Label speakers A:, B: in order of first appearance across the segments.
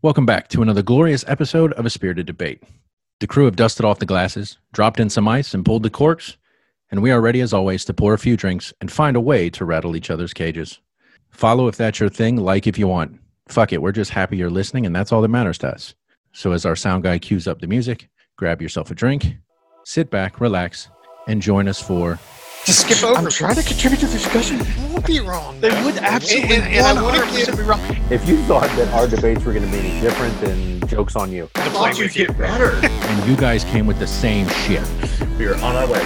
A: Welcome back to another glorious episode of A Spirited Debate. The crew have dusted off the glasses, dropped in some ice, and pulled the corks, and we are ready as always to pour a few drinks and find a way to rattle each other's cages. Follow if that's your thing, like if you want. Fuck it, we're just happy you're listening, and that's all that matters to us. So, as our sound guy cues up the music, grab yourself a drink, sit back, relax, and join us for
B: Just skip over.
C: I'm trying to contribute to the discussion.
B: It won't be wrong.
C: They would absolutely
B: And, and, and
C: 100%
B: give
C: be wrong.
D: If you thought that our debates were going to be any different, then joke's on you.
B: to play with you.
E: better.
A: and you guys came with the same shit.
E: We are on our way.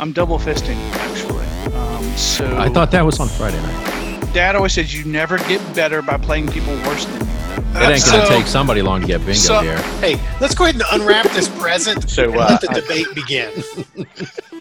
C: I'm double fisting, actually. Um, so
A: I thought that was on Friday night.
C: Dad always says you never get better by playing people worse than you.
A: It ain't gonna
B: So-
A: take somebody long to get bingo
B: so-
A: here.
B: Hey, let's go ahead and unwrap this present
D: So,
B: and
D: uh,
B: let the
D: I-
B: debate begin.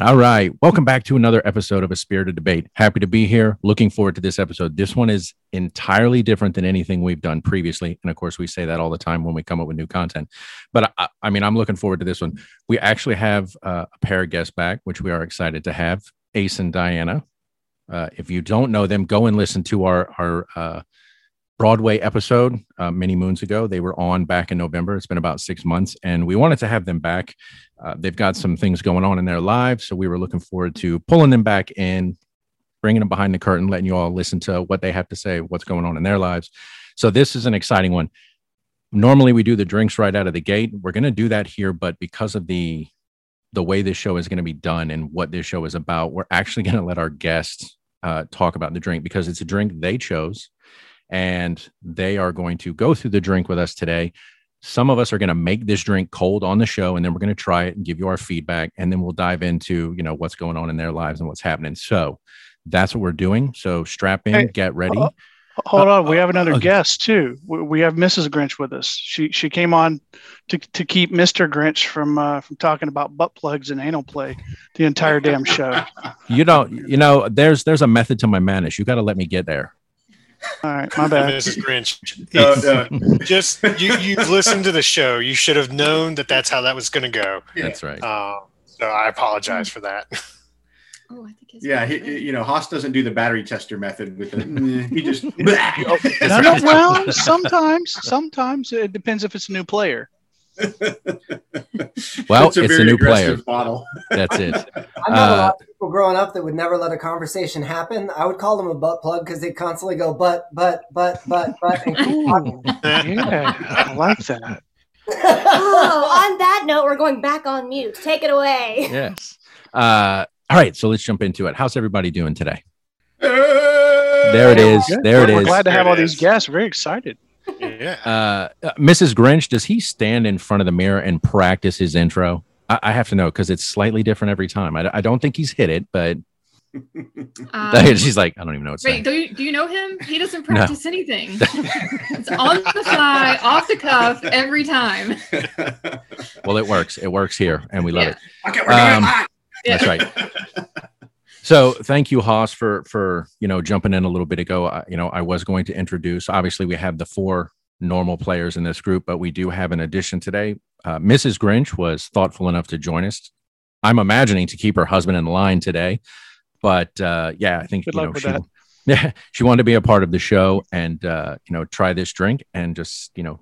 A: All right. Welcome back to another episode of A Spirited Debate. Happy to be here. Looking forward to this episode. This one is entirely different than anything we've done previously. And of course, we say that all the time when we come up with new content. But I, I mean, I'm looking forward to this one. We actually have uh, a pair of guests back, which we are excited to have Ace and Diana. Uh, if you don't know them, go and listen to our, our, uh, Broadway episode uh, many moons ago. They were on back in November. It's been about six months, and we wanted to have them back. Uh, they've got some things going on in their lives, so we were looking forward to pulling them back in, bringing them behind the curtain, letting you all listen to what they have to say, what's going on in their lives. So this is an exciting one. Normally, we do the drinks right out of the gate. We're going to do that here, but because of the the way this show is going to be done and what this show is about, we're actually going to let our guests uh, talk about the drink because it's a drink they chose and they are going to go through the drink with us today. Some of us are going to make this drink cold on the show, and then we're going to try it and give you our feedback, and then we'll dive into you know what's going on in their lives and what's happening. So that's what we're doing. So strap in,
C: Hey,
A: get ready.
C: uh, Hold on, we have another
A: okay.
C: guest too. We, we have Mrs. Grinch with us. She she came on to, to keep Mr. Grinch from uh, from talking about butt plugs and anal play the entire damn show.
A: You don't, you know, there's there's a method to my madness. You got to let me get there.
C: All right, my bad.
B: Mrs. Grinch,
E: No, no.
B: just you, you've listened to the show. You should have known that that's how that was going to go.
A: That's right.
B: Uh, so I apologize for that.
F: Oh, I think his
E: Yeah, he, you know, Hoss doesn't do the battery tester method with the. he just.
C: No, no, well, sometimes, sometimes it depends if it's a new player.
A: Well,
E: It's a
A: it's a new player.
E: aggressive Bottle.
A: That's it.
G: I know a
A: Uh,
G: lot of people growing up that would never let a conversation happen. I would call them a butt plug because they constantly go but, but, but, but, but, and keep talking.
C: Yeah, I like that.
F: oh, on that note, we're going back on mute. Take it away.
A: Yes. Uh, all right. So let's jump into it. How's everybody doing today?
E: there
A: There it is.
C: Good.
A: There it
C: We're
A: is.
C: glad to have all these guests. Very excited.
B: Yeah.
A: Uh, uh, Mrs. Grinch, does he stand in front of the mirror and practice his intro? I, I have to know because it's slightly different every time. I, I don't think he's hit it, but
F: Um,
A: she's like, I don't even know what's
F: wait, do you, do you know him? He doesn't practice anything. it's on the fly, off the cuff, every time.
A: Well, it works. It works here, and we love
F: Yeah.
A: it.
E: Okay, we're doing
A: Um,
E: live.
A: That's right. So thank you, Hoss, for for you know jumping in a little bit ago. I, you know, I was going to introduce. Obviously, we have the four normal players in this group, but we do have an addition today. Uh, Mrs. Grinch was thoughtful enough to join us. I'm imagining to keep her husband in line today, but uh, yeah, I think
C: Good
A: you know she, yeah, she wanted to be a part of the show and uh, you know try this drink and just you know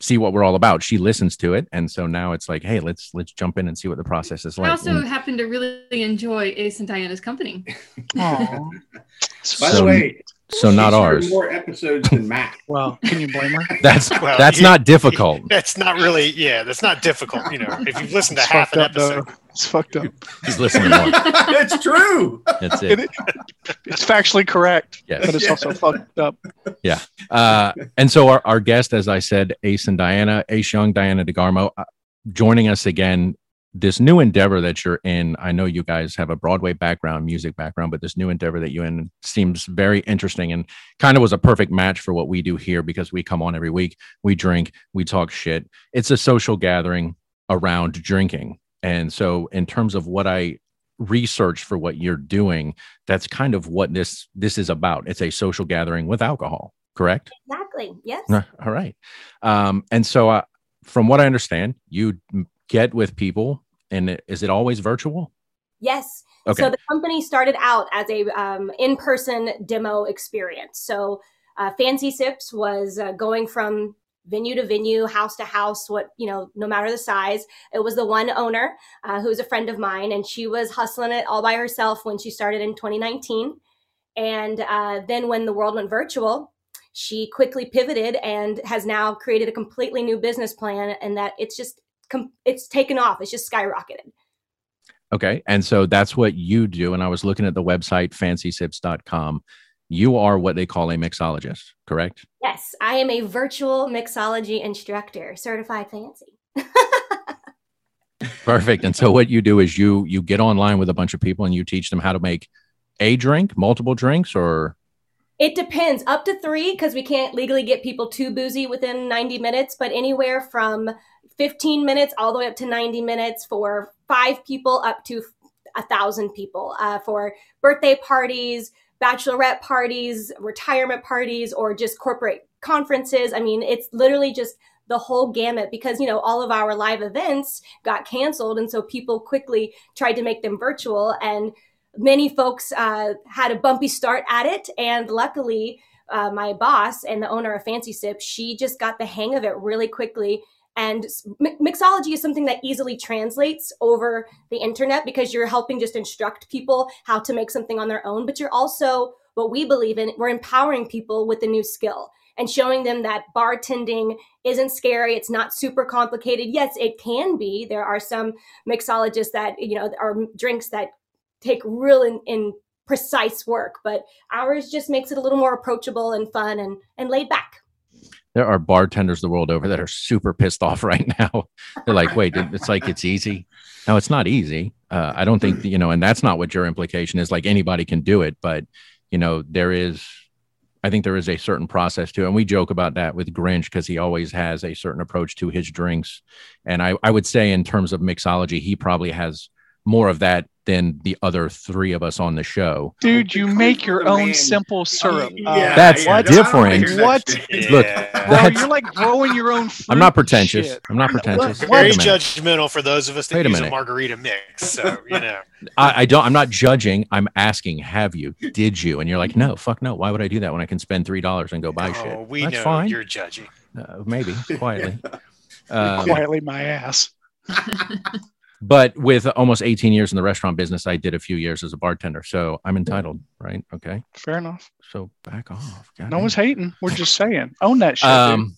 A: see what we're all about. She listens to it, and so now it's like, hey, let's let's jump in and see what the process is like.
F: I also
A: And-
F: happen to really enjoy Ace and Diana's company.
C: Aw.
E: By
A: So-
E: the way,
A: so not ours.
E: More episodes than Matt.
C: Well, can you blame her?
A: That's
B: Well,
A: that's
B: he-
A: not difficult.
B: That's not really, yeah, that's not difficult. You know, if you've listened to
C: It's
B: half
C: fucked
B: an
C: up,
B: episode,
C: though. It's fucked up.
A: He's listening more.
E: it's true.
A: That's it.
C: It's factually correct,
A: Yes.
C: but it's also fucked up. Yeah.
A: Uh, and so our, our guest, as I said, Ace and Diana, Ace Young, Diana DeGarmo, uh, joining us again. This new endeavor that you're in, I know you guys have a Broadway background, music background, but this new endeavor that you're in seems very interesting and kind of was a perfect match for what we do here because we come on every week, we drink, we talk shit. It's a social gathering around drinking. And so, in terms of what I researched for what you're doing, that's kind of what this this is about. It's a social gathering with alcohol, correct?
F: Exactly. Yes.
A: All right. Um, and so, uh, from what I understand, you get with people, and is it always virtual?
F: Yes.
A: Okay.
H: So the company started out as a um, in-person demo experience. So uh, Fancy Sips was uh, going from venue to venue, house to house, what, you know, no matter the size. It was the one owner uh, who was a friend of mine, and she was hustling it all by herself when she started in 2019. And uh, then when the world went virtual, she quickly pivoted and has now created a completely new business plan, and that it's just com- it's taken off. It's just skyrocketed.
A: Okay. And so that's what you do. And I was looking at the website fancysips.com. You are what they call a mixologist, correct?
H: Yes, I am a virtual mixology instructor, certified fancy.
A: Perfect. And so what you do is you you get online with a bunch of people and you teach them how to make a drink, multiple drinks, or
H: It depends, up to three, because we can't legally get people too boozy within 90 minutes, but anywhere from 15 minutes all the way up to 90 minutes for five people up to a thousand people uh, for birthday parties, bachelorette parties, retirement parties, or just corporate conferences. I mean, it's literally just the whole gamut because you know all of our live events got canceled and so people quickly tried to make them virtual and many folks uh, had a bumpy start at it and luckily uh, my boss and the owner of fancy sip she just got the hang of it really quickly and mixology is something that easily translates over the internet because you're helping just instruct people how to make something on their own but you're also what we believe in we're empowering people with a new skill and showing them that bartending isn't scary it's not super complicated. Yes it can be. There are some mixologists that you know are drinks that take real in, in precise work but ours just makes it a little more approachable and fun and and laid back
A: there are bartenders the world over that are super pissed off right now. They're like, wait, it's like it's easy. No, it's not easy. Uh, I don't think, you know, and that's not what your implication is. Like anybody can do it, but, you know, there is, I think there is a certain process to it. And we joke about that with Grinch because he always has a certain approach to his drinks. And I, I would say, in terms of mixology, he probably has more of that than the other three of us on the show.
C: Dude, you make your own simple syrup. Uh,
E: Yeah,
A: That's
E: yeah,
A: different.
E: I
C: What?
E: understand.
A: Look,
B: Yeah.
C: Bro, you're like growing your own fruit.
A: I'm not pretentious.
C: Shit.
A: I'm not pretentious.
C: What?
A: Wait
B: Very
A: a
B: judgmental for those of us that
A: Wait a
B: use a
A: minute.
B: margarita mix. So you know,
A: I, I don't. I'm not judging. I'm asking. Have you? Did you? And you're like, no, fuck no. Why would I do that when I can spend three dollars and go buy
B: oh,
A: shit?
B: we
A: That's
B: know
A: fine.
B: you're judging.
A: Uh, maybe quietly. Um,
C: Quietly, my ass.
A: But with almost 18 years in the restaurant business, I did a few years as a bartender, so I'm entitled, right? Okay,
C: Fair enough.
A: so back off.
C: No
A: goddamn.
C: one's hating. We're just saying. Own that shit. dude.
A: Um,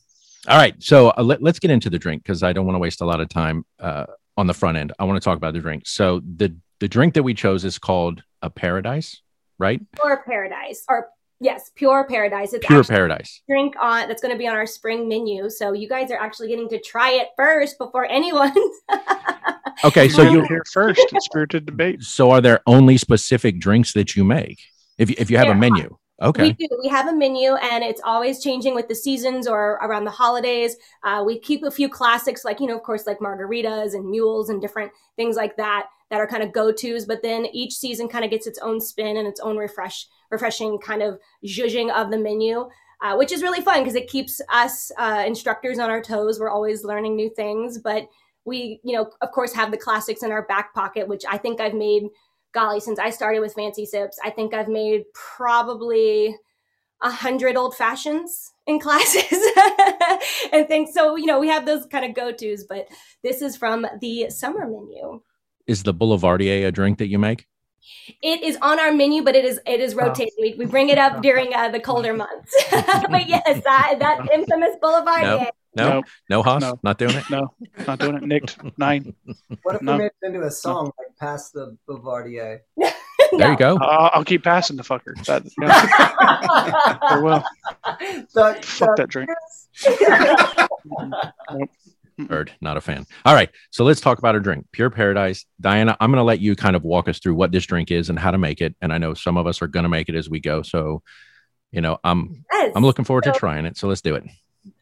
A: all right, so uh, let, let's get into the drink because I don't want to waste a lot of time uh, on the front end. I want to talk about the drink. So the the drink that we chose is called a paradise, right?
H: pure paradise or yes pure paradise it's
A: Pure paradise.
H: a drink on that's going to be on our spring menu so you guys are actually getting to try it first before anyone
A: Okay, so
C: You
A: you
C: heard it here first. Spirited debate.
A: so are there only specific drinks that you make? If you, if you have a
H: There
A: menu,
H: We
A: okay,
H: do. We have a menu, and it's always changing with the seasons or around the holidays. Uh, we keep a few classics, like you know, of course, like margaritas and mules and different things like that that are kind of go tos. But then each season kind of gets its own spin and its own refresh, refreshing kind of zhuzhing of the menu. Uh, which is really fun because it keeps us uh, instructors on our toes. We're always learning new things, but we, you know, of course, have the classics in our back pocket, which I think I've made golly, since I started with Fancy Sips, I think I've made probably a hundred old fashions in classes and things. So, you know, we have those kind of go tos, but this is from the summer menu.
A: is the Boulevardier a drink that you make?
H: It is on our menu, but it is it is rotating. We, we bring it up during uh, the colder months. but yes, that, that infamous Boulevardier.
A: No.
H: Day.
A: No,
C: No.
A: no, Hoss,
C: No.
A: not doing it.
C: No, not doing it. Nicked nine.
G: What if
C: No.
G: we made it into a song like "Past the Boulevardier"?
A: There
H: No.
A: you go.
C: Uh, I'll keep passing the fucker. That, yeah, I will.
G: Duck,
C: Fuck
G: duck,
C: that drink.
A: Heard, not a fan. All right, so let's talk about our drink, Pure Paradise. Diana, I'm going to let you kind of walk us through what this drink is and how to make it. And I know some of us are going to make it as we go. So, you know, I'm
H: Yes.
A: I'm looking forward to trying it. So let's do it.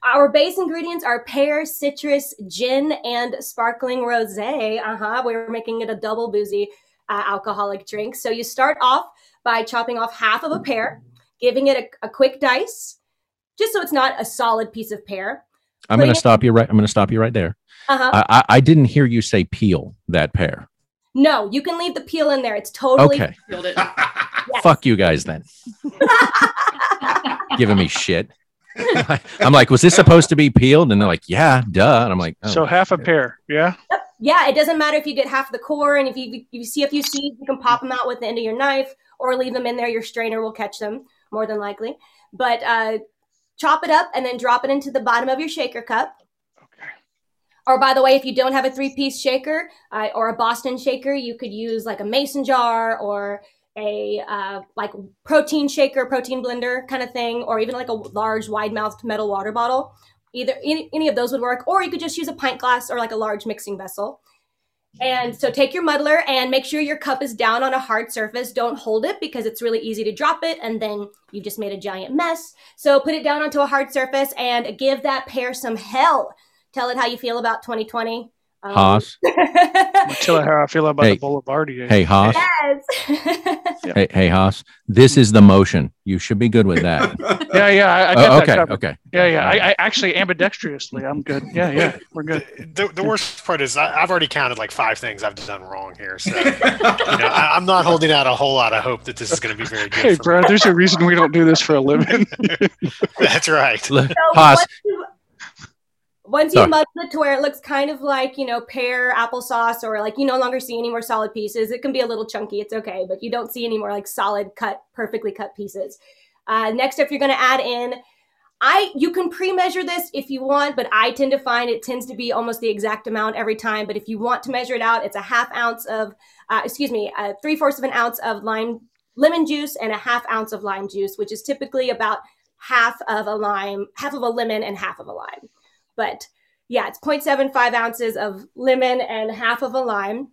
H: Our base ingredients are pear, citrus, gin, and sparkling rosé. Uh huh. We're making it a double boozy uh, alcoholic drink. So you start off by chopping off half of a pear, giving it a, a quick dice, just so it's not a solid piece of pear.
A: I'm going to stop you right. I'm going to stop you right there.
H: Uh huh.
A: I, I I didn't hear you say peel that pear.
H: No, you can leave the peel in there. It's totally
A: Okay.
F: Filled it.
H: yes.
A: Fuck you guys then. Giving me shit. I'm like, was this supposed to be peeled? And they're like, yeah, duh. And I'm like, oh,
C: So half a pear. Yeah.
H: Yeah, it doesn't matter if you get half the core, and if you if you see a few seeds, you can pop them out with the end of your knife, or leave them in there. Your strainer will catch them more than likely. But uh, chop it up and then drop it into the bottom of your shaker cup.
C: Okay.
H: Or by the way, if you don't have a three-piece shaker uh, or a Boston shaker, you could use like a mason jar or a uh, like protein shaker, protein blender kind of thing, or even like a large wide-mouthed metal water bottle. Either any, any of those would work, or you could just use a pint glass or like a large mixing vessel. And so take your muddler and make sure your cup is down on a hard surface. Don't hold it because it's really easy to drop it and then you've just made a giant mess. So put it down onto a hard surface and give that pear some hell. Tell it how you feel about 2020. Um,
A: Hoss.
C: Tell her how I feel about
A: Hey.
C: the Boulevardier.
A: Hey, Hoss.
H: yes.
A: Hey, hey, Hoss. This is the motion. You should be good with that.
C: Yeah, yeah. I, I
A: Oh,
C: got that
A: okay.
C: covered.
A: Okay.
C: Yeah, yeah. I, I actually ambidextrously, I'm good. Yeah, yeah. We're good.
B: The, the worst part is I, I've already counted like five things I've done wrong here. So you know, I, I'm not holding out a whole lot of hope that this is going to be very good.
C: Hey,
B: for
C: Brad, there's a reason we don't do this for a living.
B: That's right.
A: Look,
H: So
A: Hoss.
H: once you, once you muddle it to where it looks kind of like, you know, pear applesauce or like you no longer see any more solid pieces, it can be a little chunky. It's okay, but you don't see any more like solid cut, perfectly cut pieces. Uh, next up, you're going to add in. I you can pre-measure this if you want, but I tend to find it tends to be almost the exact amount every time. But if you want to measure it out, it's a half ounce of, uh, excuse me, uh, three fourths of an ounce of lime lemon juice and a half ounce of lime juice, which is typically about half of a lime, half of a lemon, and half of a lime. But yeah, it's 0.75 ounces of lemon and half of a lime.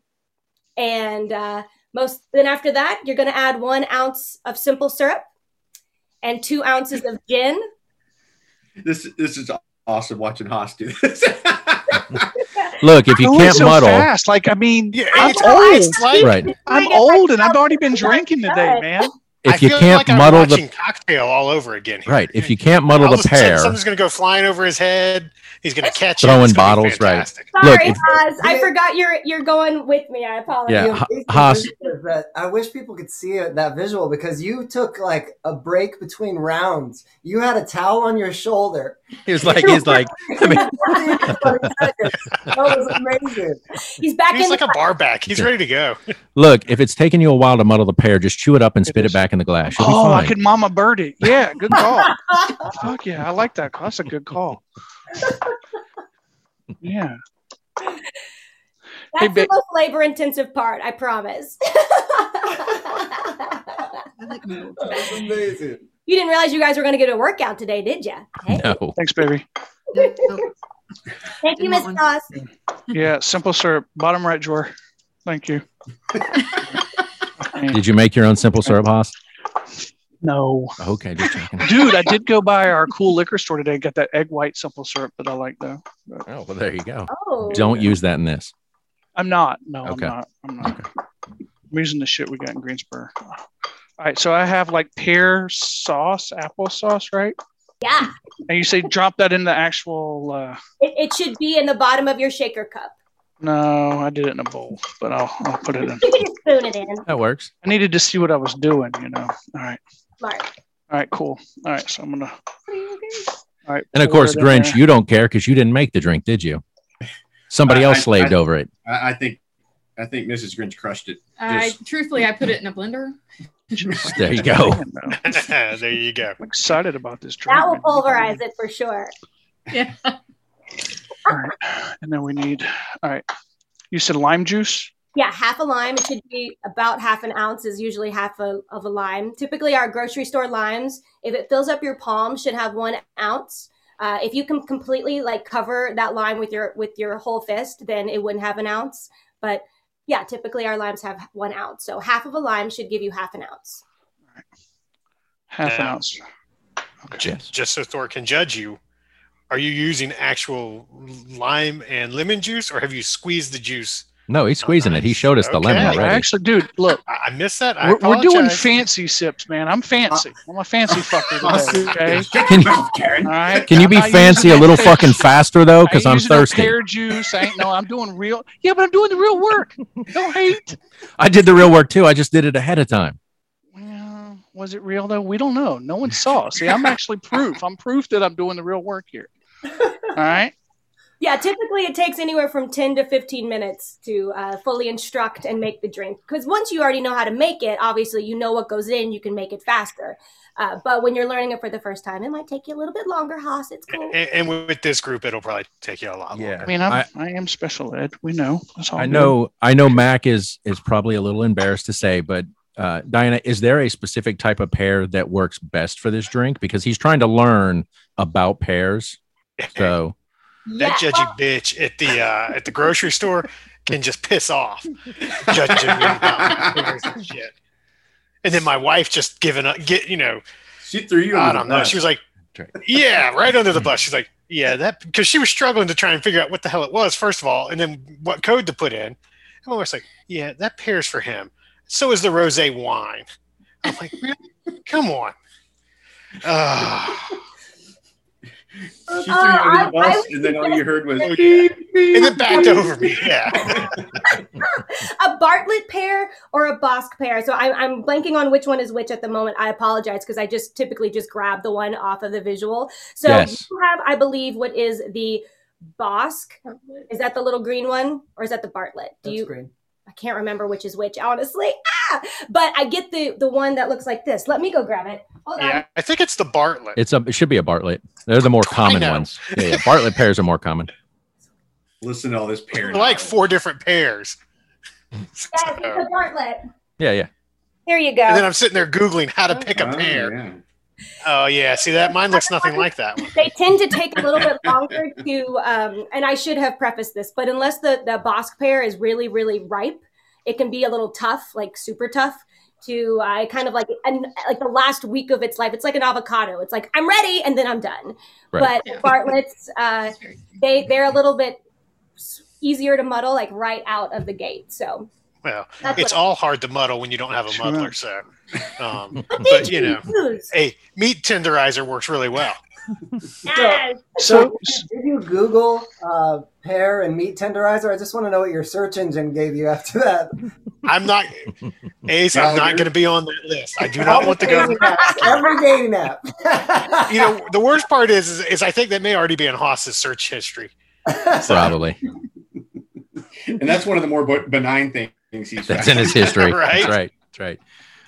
H: And uh, most then after that, you're going to add one ounce of simple syrup and two ounces of gin.
E: this this is awesome watching Hoss do this.
A: Look, if you
C: Going
A: can't
C: so
A: muddle,
C: fast. Like, I mean,
B: Yeah,
C: I'm
B: it's,
C: old.
B: like
A: right?
C: I'm old and I've already been drinking today, man.
B: I
A: If you can't
B: like
A: muddle the
B: cocktail all over again. Here.
A: right, if you can't muddle
B: all
A: the
B: of a
A: pear,
B: something's going to go flying over his head. He's going to catch it.
A: Throwing
B: It's
A: bottles, right.
B: fantastic.
A: Look,
H: Sorry,
A: if-
H: Oz. I forgot you're you're going with me. I apologize.
A: Yeah,
G: The
A: Ha- Hoss-
G: thing is that I wish people could see it, that visual because you took like a break between rounds. You had a towel on your shoulder.
A: He was like, he's like, I mean,
G: that was oh, amazing.
H: He's back
B: He's
H: in
B: like
H: the
B: a bar back. He's ready to go.
A: look, if it's taking you a while to muddle the pear, just chew it up and spit
C: is.
A: it back in the glass. You'll be
C: Oh, I
A: fine.
C: could mama bird it. Yeah, good call. Fuck yeah, I like that. That's a good call. Yeah.
H: That's
C: Hey,
H: the
C: ba-
H: most labor intensive part, I promise.
G: That was amazing.
H: You didn't realize you guys were going to get a workout today, did you? Hey,
A: No.
C: Thanks, baby.
F: Yeah,
H: thank you, Miss
F: want
H: Toss.
C: Yeah, simple syrup, bottom right drawer. Thank you.
A: Did you make your own simple syrup, Hoss?
C: No.
A: Okay, just.
C: Dude, I did go by our cool liquor store today and get that egg white simple syrup that I like though.
A: Oh, well, there you go.
H: Oh,
A: Don't use that in this.
C: I'm not. No,
A: Okay.
C: I'm not. I'm not. I'm using the shit we got in Greensboro. All right, so I have like pear sauce, applesauce, right?
H: Yeah,
C: And you say drop that in the actual. Uh,
H: it, it should be in the bottom of your shaker cup.
C: no, I did it in a bowl, but I'll I'll put it in.
H: You can just spoon it in.
A: That works.
C: I needed to see what I was doing, you know. All right,
H: Smart.
C: all right, cool. All right, so I'm gonna. All right,
A: And of course, Grinch,
C: there.
A: you don't care because you didn't make the drink, did you? Somebody
E: I-
A: else
E: I-
A: slaved
E: I-
A: over it.
E: I, I think I think Mrs. Grinch crushed it.
F: I truthfully, I put it in a blender.
A: There you go.
B: There you go.
C: I'm excited about this drink.
H: That will pulverize it for sure.
F: Yeah.
C: All right, and then we need. All right, you said lime juice.
H: Yeah, half a lime. It should be about half an ounce is usually half a, of a lime. Typically, our grocery store limes, if it fills up your palm, should have one ounce. Uh, if you can completely like cover that lime with your with your whole fist, then it wouldn't have an ounce. But yeah, typically our limes have one ounce. So half of a lime should give you half an ounce.
C: Half an
B: uh,
C: ounce.
B: J-
A: Yes.
B: Just so Thor can judge you, are you using actual lime and lemon juice, or have you squeezed the juice
A: No, he's squeezing it. He showed us the lemon
B: Okay.
C: I
A: already.
C: actually, dude, look,
B: I, I missed that. I
C: we're, we're doing fancy sips, man. I'm fancy. Uh, I'm a fancy uh, fucker uh, today. Okay.
A: Can-
E: your mouth, Karen.
C: All right.
A: Can you be fancy a little fucking faster though? Because I'm
C: using no
A: thirsty.
C: Pear juice. I ain't no. I'm doing real. Yeah, but I'm doing the real work. Don't hate.
A: I did the real work too. I just did it ahead of time.
C: Well, was it real though? We don't know. No one saw. See, I'm actually proof. I'm proof that I'm doing the real work here. All right.
H: Yeah, typically it takes anywhere from 10 to 15 minutes to uh, fully instruct and make the drink. Because once you already know how to make it, obviously you know what goes in, you can make it faster. Uh, but when you're learning it for the first time, it might take you a little bit longer, Hoss. It's cool.
B: And, and with this group, it'll probably take you a lot
A: Yeah.
C: I mean, I'm,
A: I-
C: I, am special ed. We know. That's all
A: I
C: good.
A: know. I know. Mac is is probably a little embarrassed to say, but uh, Diana, is there a specific type of pear that works best for this drink? Because he's trying to learn about pears. So
B: that
H: Yeah,
B: judgy bitch at the uh, at the grocery store can just piss off judging me about and shit. And then my wife just giving up, get you know,
E: She threw you.
B: I
E: under the
B: don't know.
E: bus.
B: She was like, yeah, right under the bus. She's like, yeah, that because she was struggling to try and figure out what the hell it was first of all, and then what code to put in. And my wife's like, yeah, that pairs for him. So is the rosé wine. I'm like, really? come on. Ah.
E: She threw you
H: Uh,
E: under the bus,
H: I would
E: and then all you heard was.
B: Oh, yeah. and then backed over me. Yeah.
H: a Bartlett pear or a Bosc pear. So I, I'm blanking on which one is which at the moment. I apologize because I just typically just grab the one off of the visual. So
A: Yes.
H: you have, I believe, what is the Bosc? Is that the little green one or is that the Bartlett? Do
G: That's
H: you?
G: green.
H: I can't remember which is which, honestly. Ah! But I get the the one that looks like this. Let me go grab it. Hold on.
B: Yeah. I think it's the Bartlett.
A: it's a. It should be a Bartlett. They're the more common ones. Yeah, yeah. Bartlett pears are more common.
E: Listen to all this pear.
B: like four different pairs.
H: Yes, it's a Bartlett.
A: Yeah, yeah.
H: Here you go.
B: And then I'm sitting there Googling how to pick a
E: Oh,
B: pear.
E: yeah.
B: Oh, yeah. See that? Mine looks nothing like that one.
H: they tend to take a little bit longer to um, and i should have prefaced this but unless the the bosc pear is really really ripe it can be a little tough like super tough to uh, kind of like and like the last week of its life it's like an avocado it's like i'm ready and then i'm done
A: Right.
H: but bartlett's uh, they they're a little bit easier to muddle like right out of the gate so
B: Well,
H: that's
B: it's all hard to muddle when you don't have a muddler. So, um, but you know,
H: use?
B: hey, meat tenderizer works really well.
H: Yes.
C: So,
G: Did you Google uh, pear and meat tenderizer? I just want to know what your search engine gave you after that.
B: I'm not, Ace, I'm not going to be on that list. I do not want to go.
G: Dating. Every dating app.
B: You know, the worst part is, is, is I think that may already be in Hoss's search history.
A: Probably.
E: And that's one of the more benign things he's.
A: That's in his history.
B: Right.
A: That's right. That's right.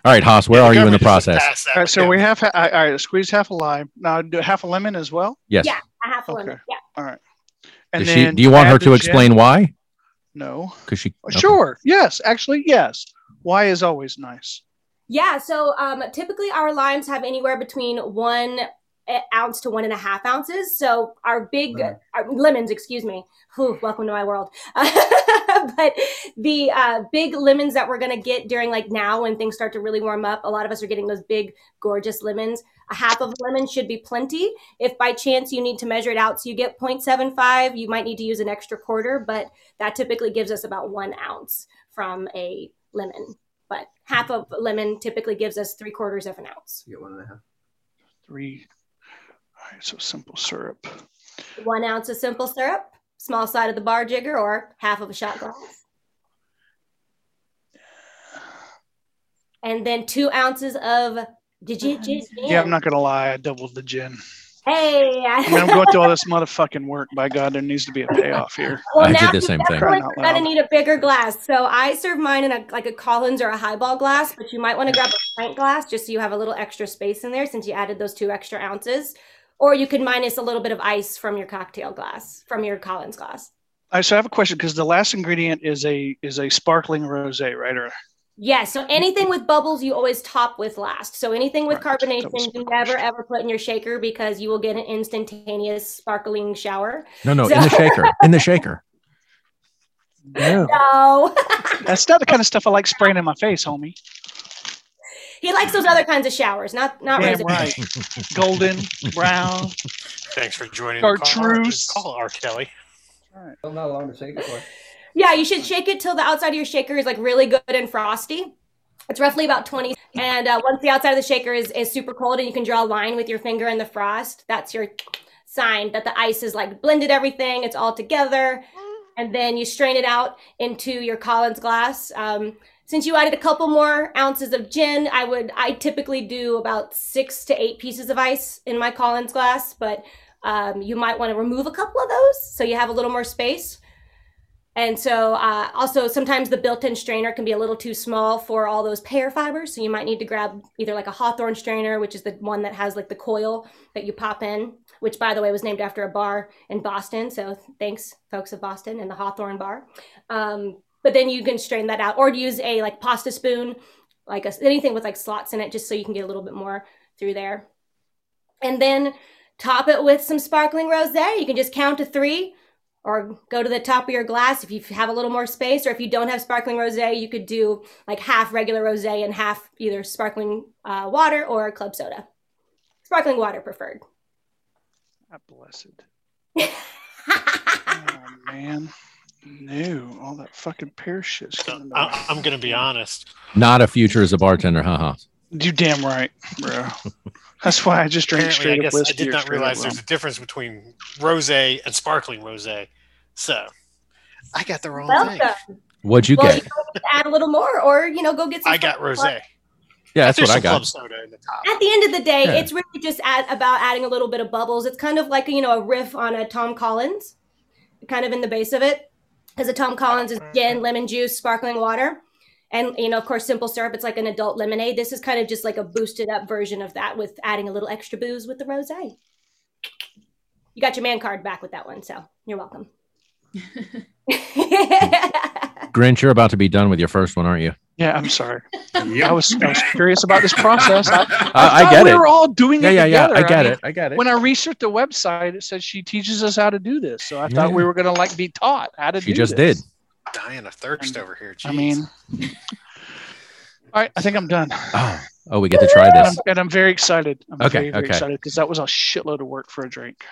A: All right, Hoss. Where
B: Yeah,
A: are you in the process?
B: passed
C: all right, so
B: down.
C: we have. Ha- all right, squeeze half a lime. Now do half a lemon as well.
A: Yes.
H: Yeah. a half a lemon
C: Okay.
H: yeah
C: All right. And
A: Does she, do you want her
C: the
A: to
C: gin.
A: explain why?
C: No.
A: Because she. okay.
C: Sure. Yes. Actually, yes. Why is always nice.
H: Yeah, so um, typically our limes have anywhere between one uh, ounce to one and a half ounces. So our big
G: Lemon.
H: our lemons, excuse me. Whew, welcome to my world. but the uh, big lemons that we're gonna get during like now when things start to really warm up, a lot of us are getting those big, gorgeous lemons. A half of a lemon should be plenty. If by chance you need to measure it out, so you get 0.75, you might need to use an extra quarter, but that typically gives us about one ounce from a lemon but half of a lemon typically gives us three quarters of an ounce.
G: You get one and a half.
C: Three. All right. So simple syrup.
H: One ounce of simple syrup, small side of the bar jigger, or half of a shot glass. And then two ounces of did you just
C: Yeah, I'm not gonna lie. I doubled the gin.
H: Hey,
C: I mean, I'm going through all this motherfucking work. By God, there needs to be a payoff here.
H: well,
A: I did
H: now
A: the
H: you
A: same thing.
H: definitely
C: Crying out
H: gonna need a bigger glass. So I serve mine in a like a Collins or a highball glass, but you might want to grab a pint glass just so you have a little extra space in there since you added those two extra ounces. Or you can minus a little bit of ice from your cocktail glass, from your Collins glass.
C: All right, so I have a question because the last ingredient is a is a sparkling rosé, right? Or
H: Yeah, so anything with bubbles, you always top with last. So anything with
C: Right,
H: carbonation, you never ever put in your shaker because you will get an instantaneous sparkling shower.
A: No, no,
H: So-
A: in the shaker. In the shaker.
C: no,
H: No,
C: that's not the kind of stuff I like spraying in my face, homie.
H: He likes those other kinds of showers, not not
C: Damn
H: rosé.
C: right. Golden, brown.
B: Thanks for joining the call.
C: Chartreuse.
B: Call R. Kelly.
G: I'm not allowed to shake it for.
H: Yeah, you should shake it till the outside of your shaker is like really good and frosty. It's roughly about 20. And uh, once the outside of the shaker is, is super cold and you can draw a line with your finger in the frost, that's your sign that the ice is like blended everything, it's all together. And then you strain it out into your Collins glass. Um, since you added a couple more ounces of gin, I would, I typically do about six to eight pieces of ice in my Collins glass, but um, you might want to remove a couple of those so you have a little more space. And so, uh, also sometimes the built-in strainer can be a little too small for all those pear fibers. So you might need to grab either like a Hawthorne strainer, which is the one that has like the coil that you pop in, which by the way was named after a bar in Boston. So thanks, folks of Boston and the Hawthorne bar. Um, but then you can strain that out, or use a like pasta spoon, like a, anything with like slots in it, just so you can get a little bit more through there. And then top it with some sparkling rosé. You can just count to three or go to the top of your glass if you have a little more space or if you don't have sparkling rosé you could do like half regular rosé and half either sparkling uh, water or club soda sparkling water preferred
C: God blessed. oh man, no, all that fucking pear shit. coming back.
B: I, I'm gonna be honest.
A: Not a future as a bartender, haha.
C: You damn right, bro. That's why I just drank
B: Apparently,
C: straight
B: I
C: up
B: guess I did not realize there's a difference between rosé and sparkling rosé. So I got the wrong
H: welcome
B: thing.
A: What'd you
H: well
A: get?
H: you can add a little more or you know go get some
B: I got rosé.
A: Yeah, that's
B: There's
A: what I got.
B: soda in the top.
H: at the end of the day,
A: Yeah.
H: it's really just add, about adding a little bit of bubbles. It's kind of like you know a riff on a Tom Collins, kind of in the base of it, because a Tom Collins is gin, lemon juice, sparkling water, and you know of course simple syrup. It's like an adult lemonade. This is kind of just like a boosted up version of that with adding a little extra booze with the rosé. You got your man card back with that one, so you're welcome.
A: Grinch, you're about to be done with your first one, aren't you?
C: Yeah, I'm sorry. I was I was curious about this process. I,
A: Uh, I
C: thought
A: get
C: we
A: it.
C: We were all doing
A: Yeah,
C: it
A: yeah, yeah.
C: together.
A: I get
C: mean,
A: it. I get it.
C: When I researched the website, it said she teaches us how to do this. So I thought we were gonna like be taught how to do this.
A: She
C: do
A: just
C: this.
A: did.
B: Dying of thirst over here.
C: I mean, all right, I think I'm done.
A: Oh, oh, we get to try
C: And
A: this.
C: I'm, and I'm very excited. I'm
A: Okay,
C: very, very
A: okay.
C: excited because that was a shitload of work for a drink.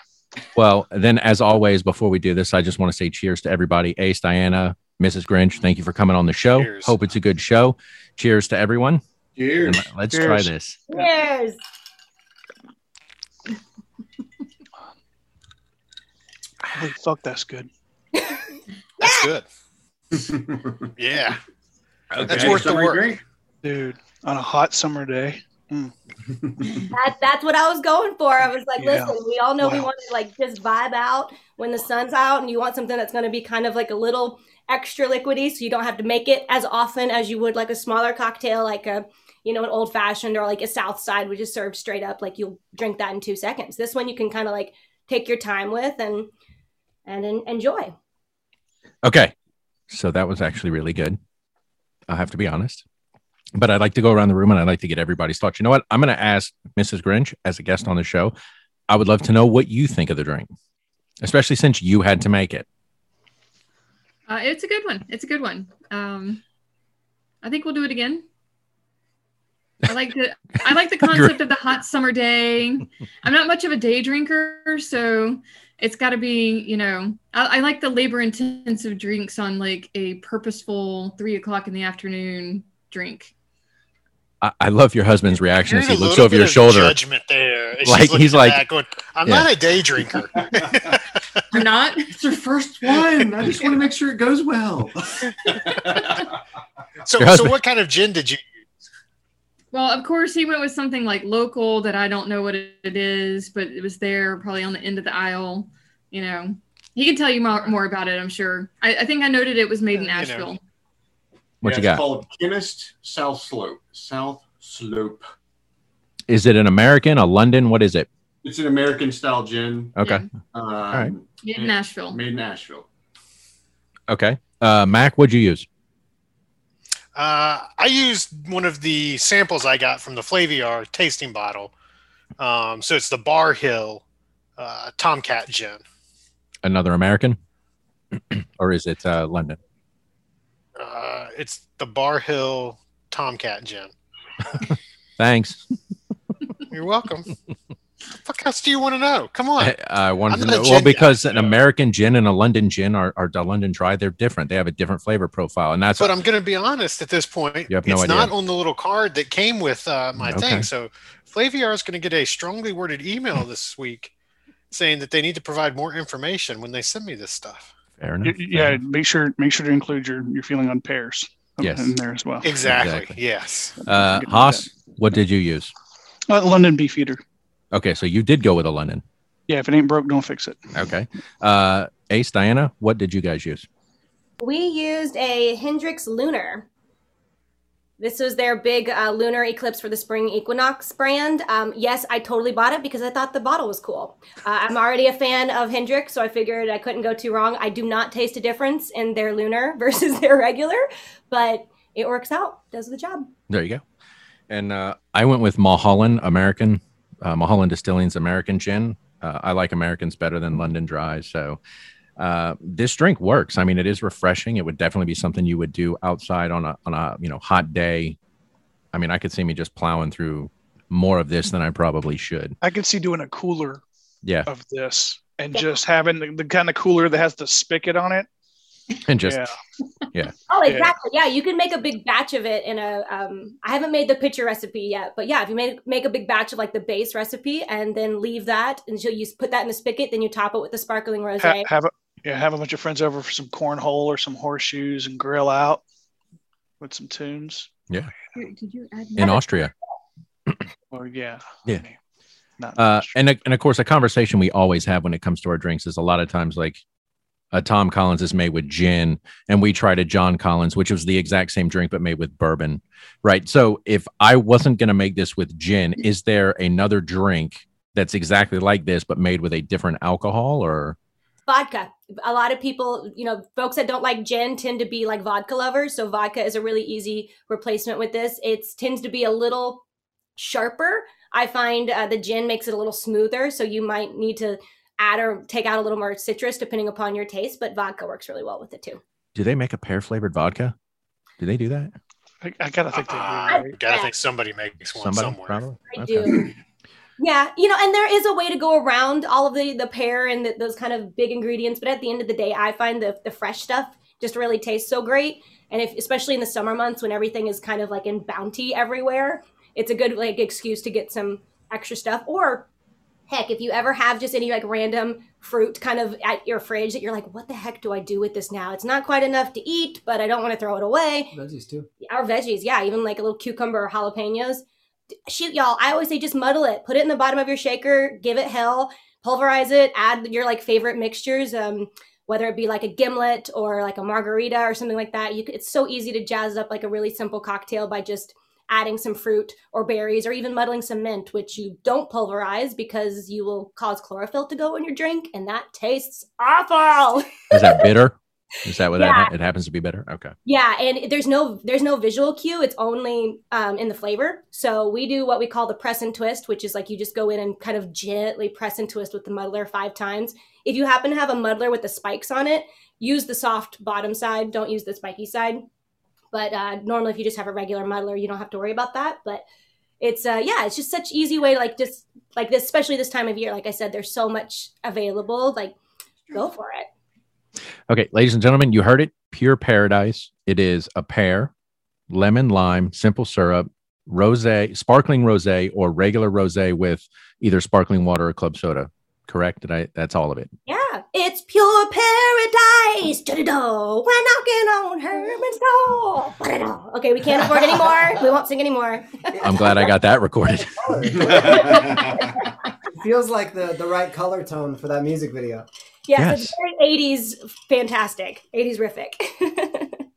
A: Well, then, as always, before we do this, I just want to say cheers to everybody. Ace, Diana, Mrs. Grinch, thank you for coming on the show.
B: Cheers.
A: Hope it's a good show. Cheers to everyone.
E: Cheers.
A: And let's try this.
H: Cheers.
C: Holy fuck, that's good.
B: That's good. Yeah. That's worth the
E: summary
B: work.
E: drink?
C: Dude, on a hot summer day. Mm.
H: That, that's what I was going for. I was like,
C: Yeah.
H: listen, we all know we want to like just vibe out when the sun's out, and you want something that's going to be kind of like a little extra liquidy, so you don't have to make it as often as you would like a smaller cocktail, like a you know an old fashioned or like a South Side, which is served straight up. Like you'll drink that in two seconds. This one you can kind of like take your time with and and en- enjoy.
A: Okay. So that was actually really good. I have to be honest. But I'd like to go around the room and I'd like to get everybody's thoughts. You know what? I'm going to ask Mrs. Grinch as a guest on the show. I would love to know what you think of the drink, especially since you had to make it.
F: Uh, it's a good one. It's a good one. Um, I think we'll do it again. I like the I like the concept of the hot summer day. I'm not much of a day drinker, so it's got to be you know I, I like the labor intensive drinks on like a purposeful three o'clock in the afternoon drink.
A: I, I love your husband's reaction as he looks over your shoulder.
B: Judgment there.
A: Like, he's like-
B: going, I'm
A: Yeah.
B: not a day drinker.
F: You're not.
E: It's your first one. I just want to make sure it goes well.
B: so, so what kind of gin did you use?
F: Well, of course, he went with something like local that I don't know what it is, but it was there probably on the end of the aisle. You know, he can tell you more, more about it, I'm sure. I, I think I noted it was made in
B: Uh, you know.
F: Asheville.
A: What
E: Yeah,
A: you got?
E: It's called Chemist South Slope. South Slope.
A: Is it an American, a London? What is it?
E: It's an American style gin.
A: Okay.
E: Um,
A: right.
F: Made in Nashville.
E: Made in Nashville.
A: Okay. Uh, Mac, what'd you use?
B: Uh, I used one of the samples I got from the Flaviar tasting bottle. Um, so it's the Barr Hill uh, Tomcat gin.
A: Another American? or is it uh, London?
B: Uh, it's the Barr Hill Tomcat gin.
A: Thanks.
B: You're welcome. fuck else do you want to know? Come on.
A: I, I wanted
B: I'm
A: to know.
B: gin
A: Well,
B: guy,
A: because an American gin and a London gin are, are the London dry. They're different. They have a different flavor profile, and that's
B: But I'm going to be honest at this point.
A: You have no
B: it's
A: idea.
B: not on the little card that came with uh, my
A: Okay.
B: thing. So Flaviar is going to get a strongly worded email this week saying that they need to provide more information when they send me this stuff.
A: fair enough.
C: Yeah, make sure make sure to include your your feeling on pears
A: Yes.
C: in there as well.
B: Exactly.
A: Exactly.
B: Yes.
A: Uh, Hoss, what did you use?
C: Uh, London Beefeater.
A: Okay, so you did go with a London.
C: Yeah, if it ain't broke, don't fix it.
A: Okay. Uh, Ace, Diana, what did you guys use?
H: We used a Hendrick's Lunar. This was their big uh, lunar eclipse for the spring equinox brand. Um, yes, I totally bought it because I thought the bottle was cool. Uh, I'm already a fan of Hendrick's, so I figured I couldn't go too wrong. I do not taste a difference in their lunar versus their regular, but it works out, does the job.
A: There you go. And uh, I went with Mulholland American, uh, Mulholland Distilling's American gin. Uh, I like Americans better than London Dry. So uh, this drink works. I mean, it is refreshing. It would definitely be something you would do outside on a on a you know hot day. I mean, I could see me just plowing through more of this than I probably should.
C: I could see doing a cooler
A: Yeah,
C: of this and just having the, the kind of cooler that has the spigot on it.
A: and just
C: yeah.
H: Oh,
C: Yeah.
H: exactly. Yeah, you can make a big batch of it in a. Um, I haven't made the pitcher recipe yet, but yeah, if you make make a big batch of like the base recipe and then leave that until you put that in the spigot, then you top it with the sparkling rosé.
C: Ha- have a yeah, have a bunch of friends over for some cornhole or some horseshoes and grill out with some tunes. Yeah.
F: Did you add
A: in Austria.
C: Or yeah,
A: Yeah.
C: I mean,
A: Uh, and and of course, a conversation we always have when it comes to our drinks is a lot of times like a Tom Collins is made with gin, and we tried a John Collins, which was the exact same drink but made with bourbon, right? So if I wasn't going to make this with gin, is there another drink that's exactly like this but made with a different alcohol or?
H: Vodka. A lot of people, you know, folks that don't like gin tend to be like vodka lovers. So vodka is a really easy replacement with this. It tends to be a little sharper. I find uh, the gin makes it a little smoother. So you might need to add or take out a little more citrus depending upon your taste, but vodka works really well with it too.
A: Do they make a pear flavored vodka? Do they do that?
C: I, I gotta think they do. Right?
B: gotta think somebody makes one
A: Somebody
B: somewhere.
A: probably.
H: I
A: Okay.
H: do. Yeah, you know, and there is a way to go around all of the the pear and the, those kind of big ingredients, but at the end of the day, I find the the fresh stuff just really tastes so great. And if especially in the summer months when everything is kind of like in bounty everywhere, it's a good like excuse to get some extra stuff. Or heck, if you ever have just any like random fruit kind of at your fridge that you're like, what the heck do I do with this now? It's not quite enough to eat, but I don't want to throw it away
G: Veggies too.
H: our veggies, yeah, even like a little cucumber or jalapenos. Shoot, y'all, I always say just muddle it. Put it in the bottom of your shaker, give it hell, pulverize it, add your like favorite mixtures, um, whether it be like a gimlet or like a margarita or something like that. You it's so easy to jazz up like a really simple cocktail by just adding some fruit or berries or even muddling some mint, which you don't pulverize because you will cause chlorophyll to go in your drink, and that tastes awful.
A: Is that bitter? Is that what that ha- it happens to be better? Okay.
H: Yeah, and there's no there's no visual cue. It's only um, in the flavor. So we do what we call the press and twist, which is like you just go in and kind of gently press and twist with the muddler five times. If you happen to have a muddler with the spikes on it, use the soft bottom side. Don't use the spiky side. But uh, normally, if you just have a regular muddler, you don't have to worry about that. But it's uh, yeah, it's just such easy way, like just like this, especially this time of year. Like I said, there's so much available. Like go for it.
A: Okay, ladies and gentlemen, you heard it. Pure paradise. It is a pear, lemon, lime, simple syrup, rose, sparkling rose, or regular rose with either sparkling water or club soda. Correct? Did I? That's all of it.
H: Yeah, it's pure paradise. Da-da-da. We're knocking on Herman's door. Ba-da-da. Okay, we can't afford anymore. We won't sing anymore.
A: I'm glad I got that recorded.
G: Feels like the, the right color tone for that music video.
H: Yes,
A: Yes.
H: it's very 80s fantastic. 80s rific.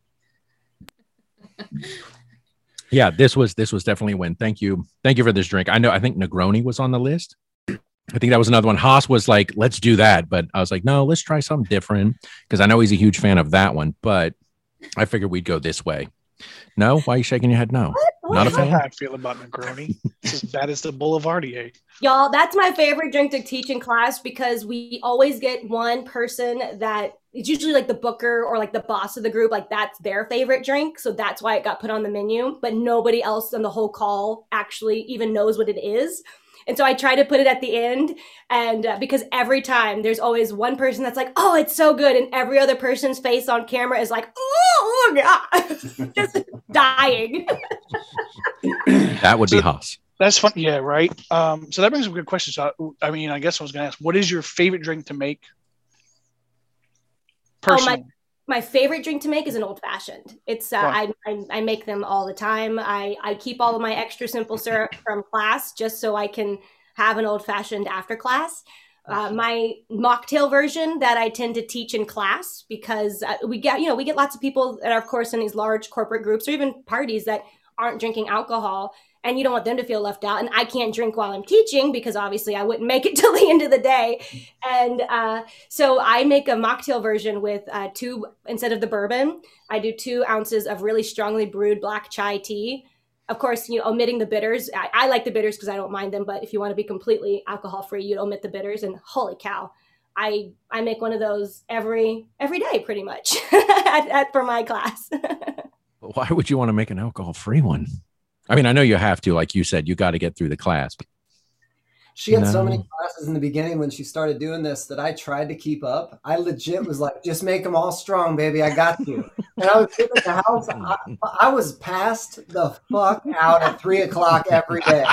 A: Yeah, this was this was definitely a win. Thank you, thank you for this drink. I know. I think Negroni was on the list. I think that was another one. Hoss was like, "Let's do that," but I was like, "No, let's try something different," because I know he's a huge fan of that one. But I figured we'd go this way. No, why are you shaking your head? No, Oh, not a
C: You know
A: fan.
C: how I feel about Negroni. It's as bad as the Boulevardier.
H: Y'all, that's my favorite drink to teach in class because we always get one person that it's usually like the booker or like the boss of the group, like that's their favorite drink. So that's why it got put on the menu. But nobody else on the whole call actually even knows what it is. And so I try to put it at the end. And uh, because every time there's always one person that's like, oh, it's so good. And every other person's face on camera is like, oh, God, just dying.
A: That would be Hoss.
C: That's fun. Yeah, right. Um, so that brings up a good question. So, I mean, I guess I was going to ask, what is your favorite drink to make?
H: Oh, my- my favorite drink to make is an old fashioned. It's uh, I, I I make them all the time. I I keep all of my extra simple syrup from class just so I can have an old fashioned after class. Uh, my mocktail version that I tend to teach in class because uh, we get you know we get lots of people that are of course in these large corporate groups or even parties that aren't drinking alcohol and you don't want them to feel left out and I can't drink while I'm teaching because obviously I wouldn't make it till the end of the day and uh, so I make a mocktail version with uh, two instead of the bourbon. I do two ounces of really strongly brewed black chai tea. Of course, you know, omitting the bitters. I, I like the bitters because I don't mind them. But if you want to be completely alcohol free, you'd omit the bitters. And holy cow, I I make one of those every every day pretty much at, at, for my class.
A: Why would you want to make an alcohol free one? I mean, I know you have to, like you said, you got to get through the class. But
G: She had so many classes in the beginning when she started doing this that I tried to keep up. I legit was like, just make them all strong, baby. I got you. And I was sitting at the house. I, I was passed the fuck out at three o'clock every day.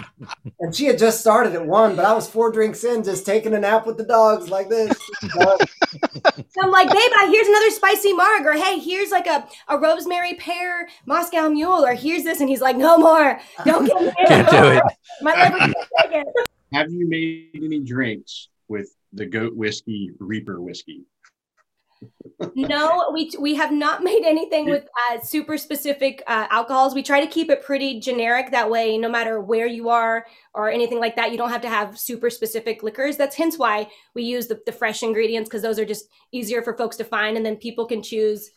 G: And she had just started at one, but I was four drinks in, just taking a nap with the dogs like this.
H: So I'm like, babe, I, here's another spicy marg, or hey, here's like a, a rosemary pear Moscow mule, or here's this, and he's like, no more, don't get me.
A: Can't do it.
H: My liver can't take it.
E: Have you made any drinks with the goat whiskey, Reaper whiskey?
H: no, we we have not made anything with uh, super specific uh, alcohols. We try to keep it pretty generic. That way, no matter where you are or anything like that, you don't have to have super specific liquors. That's hence why we use the, the fresh ingredients because those are just easier for folks to find, and then people can choose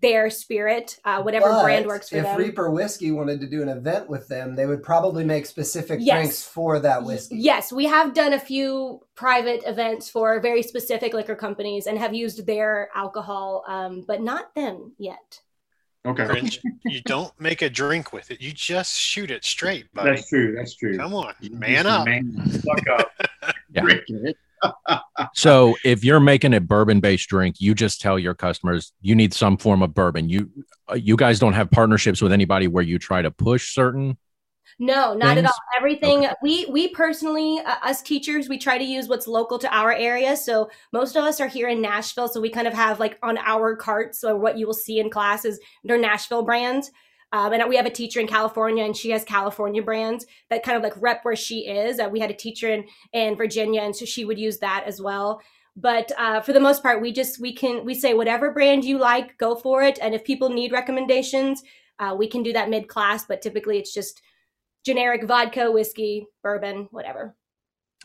H: their spirit, uh, whatever
G: But
H: brand works for
G: if
H: them.
G: If Reaper Whiskey wanted to do an event with them, they would probably make specific
H: Yes.
G: drinks for that whiskey.
H: Yes, we have done a few private events for very specific liquor companies and have used their alcohol, um, but not them yet.
E: Okay.
B: Grinch, you don't make a drink with it. You just shoot it straight, buddy.
E: That's true. That's true.
B: Come on, man
E: just
B: up.
E: Man, fuck up.
A: Yeah. So if you're making a bourbon based drink, you just tell your customers you need some form of bourbon. You uh, you guys don't have partnerships with anybody where you try to push certain.
H: No, not at all. Everything we we personally, uh, us teachers, we try to use what's local to our area. So most of us are here in Nashville, so we kind of have like on our carts or what you will see in classes, they're Nashville brands. Um, and we have a teacher in California, and she has California brands that kind of like rep where she is. Uh, we had a teacher in in Virginia, and so she would use that as well. But uh, for the most part, we just we can we say whatever brand you like, go for it. And if people need recommendations, uh, we can do that mid class. But typically, it's just generic vodka, whiskey, bourbon, whatever.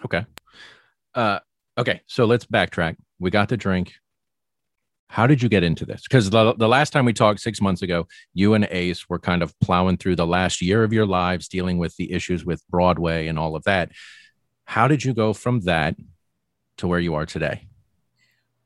A: Okay. Uh, okay. So let's backtrack. We got the drink. How did you get into this? Because the, the last time we talked six months ago, you and Ace were kind of plowing through the last year of your lives, dealing with the issues with Broadway and all of that. How did you go from that to where you are today?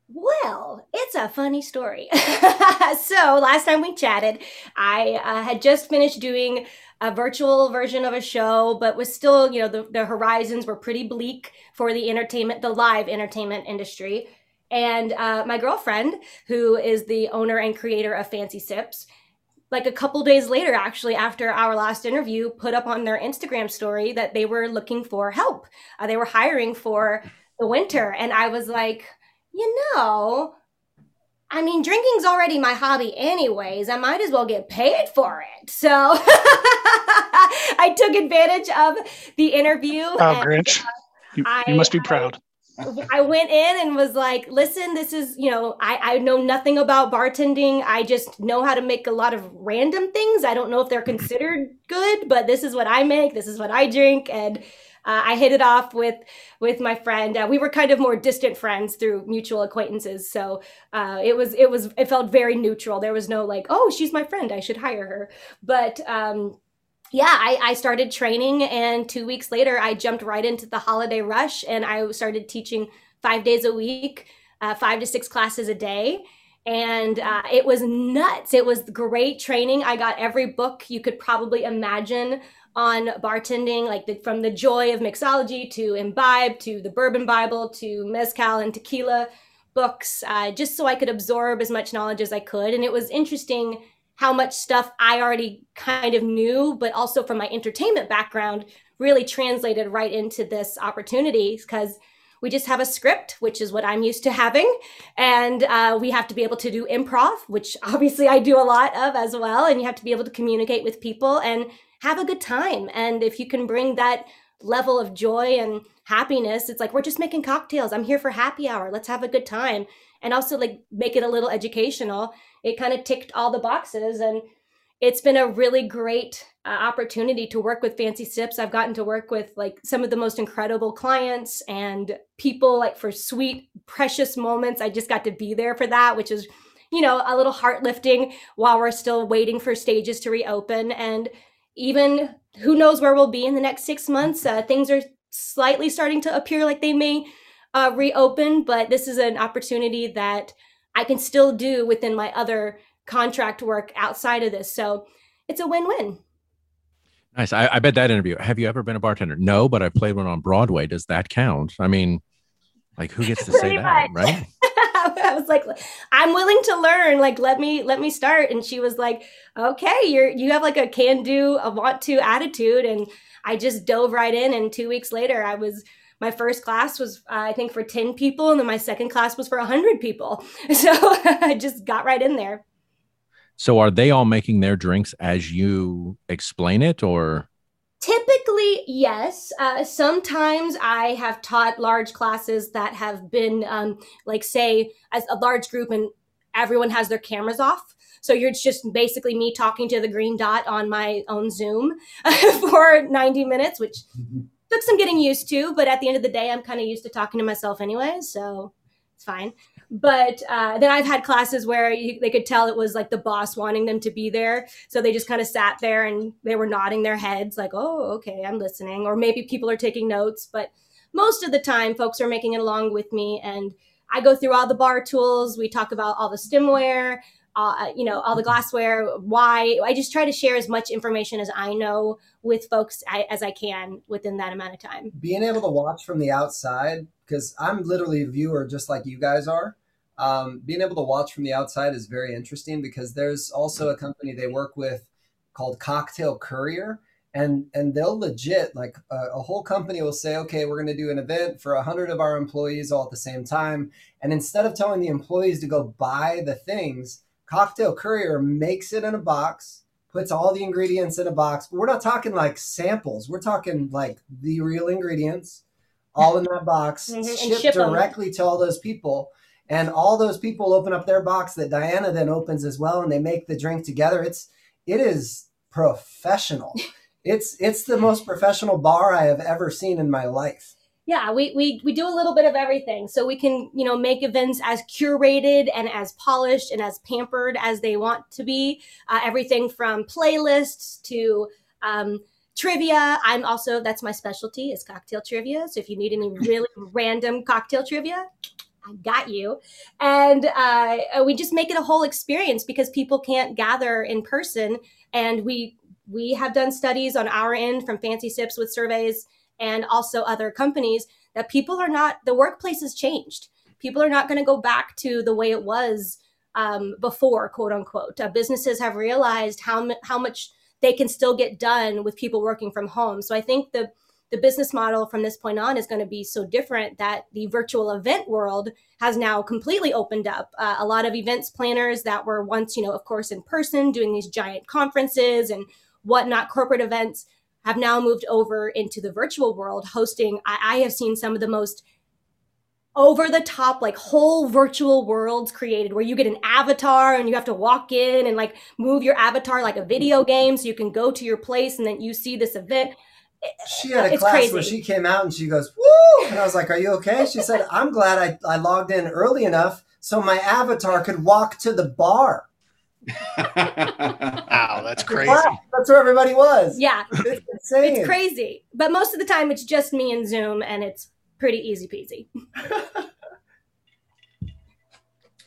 H: Well, it's a funny story. so, last time we chatted, I uh, had just finished doing a virtual version of a show, but was still, you know, the, the horizons were pretty bleak for the entertainment, the live entertainment industry. And uh, my girlfriend, who is the owner and creator of Fancy Sips, like a couple days later, actually, after our last interview, put up on their Instagram story that they were looking for help. Uh, they were hiring for the winter. And I was like, you know, I mean, drinking's already my hobby, anyways. I might as well get paid for it. So I took advantage of the interview.
C: Oh,
H: and
C: Grinch. You,
H: I-
C: you must be proud.
H: I went in and was like, listen, this is, you know, I, I know nothing about bartending. I just know how to make a lot of random things. I don't know if they're considered good, but this is what I make. This is what I drink. And uh, I hit it off with with my friend. Uh, we were kind of more distant friends through mutual acquaintances, so uh, it was it was it felt very neutral. There was no like, oh, she's my friend, I should hire her. But um, yeah, I, I started training, and two weeks later, I jumped right into the holiday rush, and I started teaching five days a week, uh, five to six classes a day. And uh, it was nuts. It was great training. I got every book you could probably imagine on bartending, like the, from the joy of mixology to imbibe to the bourbon Bible to mezcal and tequila books, uh, just so I could absorb as much knowledge as I could. And it was interesting how much stuff I already kind of knew, but also from my entertainment background, really translated right into this opportunity because we just have a script, which is what I'm used to having. And uh, we have to be able to do improv, which obviously I do a lot of as well. And you have to be able to communicate with people and have a good time. And if you can bring that level of joy and happiness, it's like, we're just making cocktails. I'm here for happy hour. Let's have a good time. And also, like, make it a little educational. It kind of ticked all the boxes. And it's been a really great uh, opportunity to work with Fancy Sips. I've gotten to work with like some of the most incredible clients and people, like, for sweet, precious moments. I just got to be there for that, which is, you know, a little heart lifting while we're still waiting for stages to reopen. And even who knows where we'll be in the next six months. Uh, things are slightly starting to appear like they may uh, reopen, but this is an opportunity that I can still do within my other contract work outside of this. So it's a win win.
A: Nice. I, I bet that interview. Have you ever been a bartender? No, but I played one on Broadway. Does that count? I mean, like who gets to say that, right?
H: I was like, I'm willing to learn. Like, let me let me start. And she was like, Okay, you're you have like a can do, a want to attitude. And I just dove right in. And two weeks later, I was my first class was uh, I think for ten people, and then my second class was for hundred people. So I just got right in there.
A: So are they all making their drinks as you explain it, or?
H: Typically, yes. Uh, sometimes I have taught large classes that have been, um, like, say, as a large group and everyone has their cameras off. So you're just basically me talking to the green dot on my own Zoom for 90 minutes, which took some getting used to. But at the end of the day, I'm kind of used to talking to myself anyway. So it's fine. But uh, then I've had classes where you, they could tell it was like the boss wanting them to be there. So they just kind of sat there and they were nodding their heads, like, oh, okay, I'm listening. Or maybe people are taking notes. But most of the time, folks are making it along with me. And I go through all the bar tools. We talk about all the stemware, uh, you know, all the glassware, why. I just try to share as much information as I know with folks as I can within that amount of time.
G: Being able to watch from the outside because I'm literally a viewer just like you guys are. Um, being able to watch from the outside is very interesting because there's also a company they work with called Cocktail Courier, and and they'll legit like a, whole company will say, okay, we're going to do an event for a hundred of our employees all at the same time, and instead of telling the employees to go buy the things, Cocktail Courier makes it in a box. Puts all the ingredients in a box, but we're not talking like samples. We're talking like the real ingredients all in that box, mm-hmm. shipped ship directly them. to all those people. And all those people open up their box that Diana then opens as well, and they make the drink together. It's it is professional. it's it's the most professional bar I have ever seen in my life.
H: Yeah, we, we we do a little bit of everything, so we can you know make events as curated and as polished and as pampered as they want to be. Uh, everything from playlists to um, trivia. I'm also that's my specialty is cocktail trivia. So if you need any really random cocktail trivia, I got you. And uh, we just make it a whole experience because people can't gather in person, and we we have done studies on our end from Fancy Sips with surveys and also other companies that people are not the workplace has changed. People are not going to go back to the way it was um, before, quote unquote. Uh, businesses have realized how how much they can still get done with people working from home. So I think the the business model from this point on is going to be so different that the virtual event world has now completely opened up. Uh, a lot of events planners that were once, you know, of course, in person doing these giant conferences and whatnot, corporate events have now moved over into the virtual world, hosting. I, I have seen some of the most over the top like whole virtual worlds created where you get an avatar and you have to walk in and like move your avatar like a video game so you can go to your place and then you see this event
G: she had a it's class crazy. where she came out and she goes woo and i was like are you okay she said i'm glad i, I logged in early enough so my avatar could walk to the bar
B: wow that's crazy
G: that's where everybody was
H: yeah it's insane it's crazy but most of the time it's just me and zoom and it's pretty easy peasy.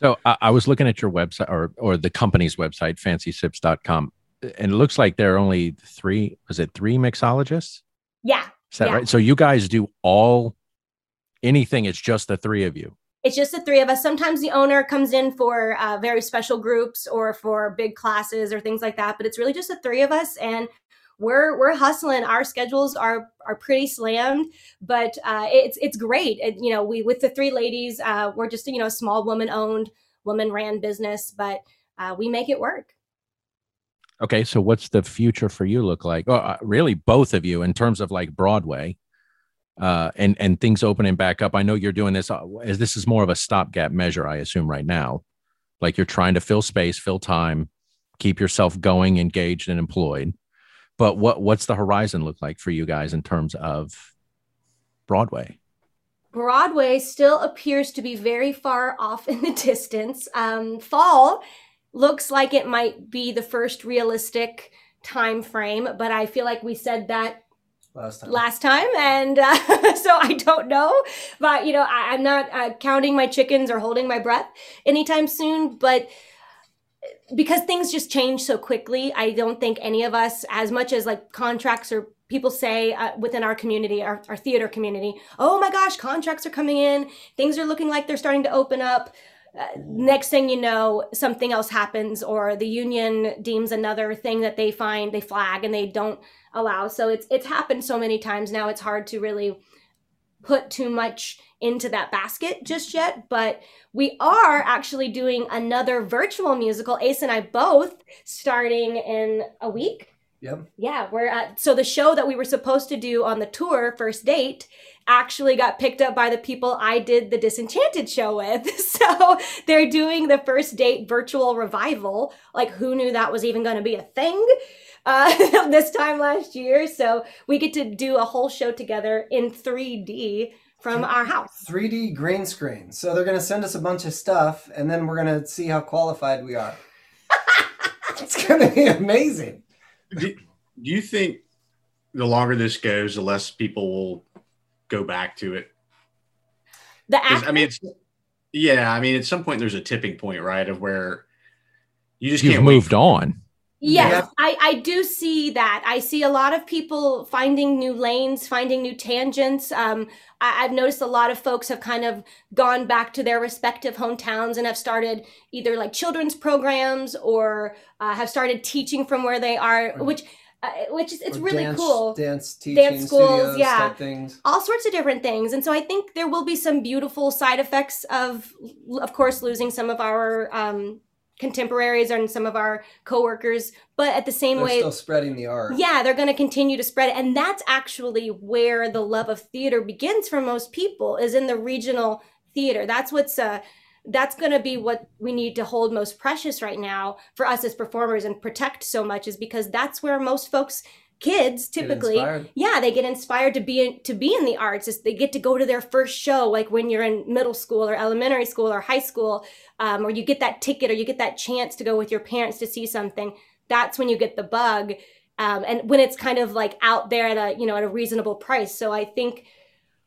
A: so I, I was looking at your website or or the company's website, fancysips.com. and it looks like there are only three. Was it three mixologists?
H: Yeah,
A: Is that
H: Yeah.
A: right? So you guys do all anything. It's just the three of you.
H: It's just the three of us. Sometimes the owner comes in for uh, very special groups or for big classes or things like that, but it's really just the three of us and. We're, we're hustling. Our schedules are are pretty slammed, but uh, it's it's great. It, you know, we with the three ladies, uh, we're just you know a small woman owned, woman ran business, but uh, we make it work.
A: Okay, so what's the future for you look like? Oh, really, both of you in terms of like Broadway, uh, and and things opening back up. I know you're doing this uh, as this is more of a stopgap measure, I assume, right now. Like you're trying to fill space, fill time, keep yourself going, engaged, and employed. But what what's the horizon look like for you guys in terms of Broadway?
H: Broadway still appears to be very far off in the distance. Um, fall looks like it might be the first realistic time frame, but I feel like we said that
G: Last time.
H: last time, and uh, so I don't know. But you know, I, I'm not uh, counting my chickens or holding my breath anytime soon. But because things just change so quickly, I don't think any of us, as much as like contracts or people say uh, within our community, our, our theater community, oh my gosh, contracts are coming in, things are looking like they're starting to open up. Uh, next thing you know, something else happens, or the union deems another thing that they find, they flag, and they don't allow. So it's it's happened so many times now. It's hard to really put too much into that basket just yet. But we are actually doing another virtual musical. Ace and I both starting in a week.
G: Yep.
H: Yeah, we're at so the show that we were supposed to do on the tour, first date, actually got picked up by the people I did the Disenchanted show with. So they're doing the first date virtual revival. Like, who knew that was even going to be a thing? Uh, this time last year. So we get to do a whole show together in 3D from our house.
G: 3D green screen. So they're going to send us a bunch of stuff, and then we're going to see how qualified we are. it's going to be amazing.
E: Do, do you think the longer this goes, the less people will go back to it?
H: The
E: 'Cause,
H: act-
E: I mean, it's yeah. I mean, at some point, there's a tipping point, right, of where you just
A: You've
E: can't wait
A: moved on.
H: Yes,
G: Yeah.
H: I, I do see that. I see a lot of people finding new lanes, finding new tangents. Um, I, I've noticed a lot of folks have kind of gone back to their respective hometowns and have started either like children's programs or uh, have started teaching from where they are,
G: Or-
H: which uh, which is it's
G: Or
H: really
G: dance,
H: cool.
G: Dance teaching
H: dance
G: schools,
H: yeah.
G: things.
H: all sorts of different things and so i think there will be some beautiful side effects of of course losing some of our um contemporaries and some of our coworkers but at the same
G: They're
H: way
G: still spreading the art.
H: yeah they're going to continue to spread it and that's actually where the love of theater begins for most people is in the regional theater that's what's uh that's going to be what we need to hold most precious right now for us as performers and protect so much is because that's where most folks kids typically yeah they get inspired to be in, to be in the arts It's- they get to go to their first show like when you're in middle school or elementary school or high school um, or you get that ticket or you get that chance to go with your parents to see something that's when you get the bug um, and when it's kind of like out there at a you know at a reasonable price. So i think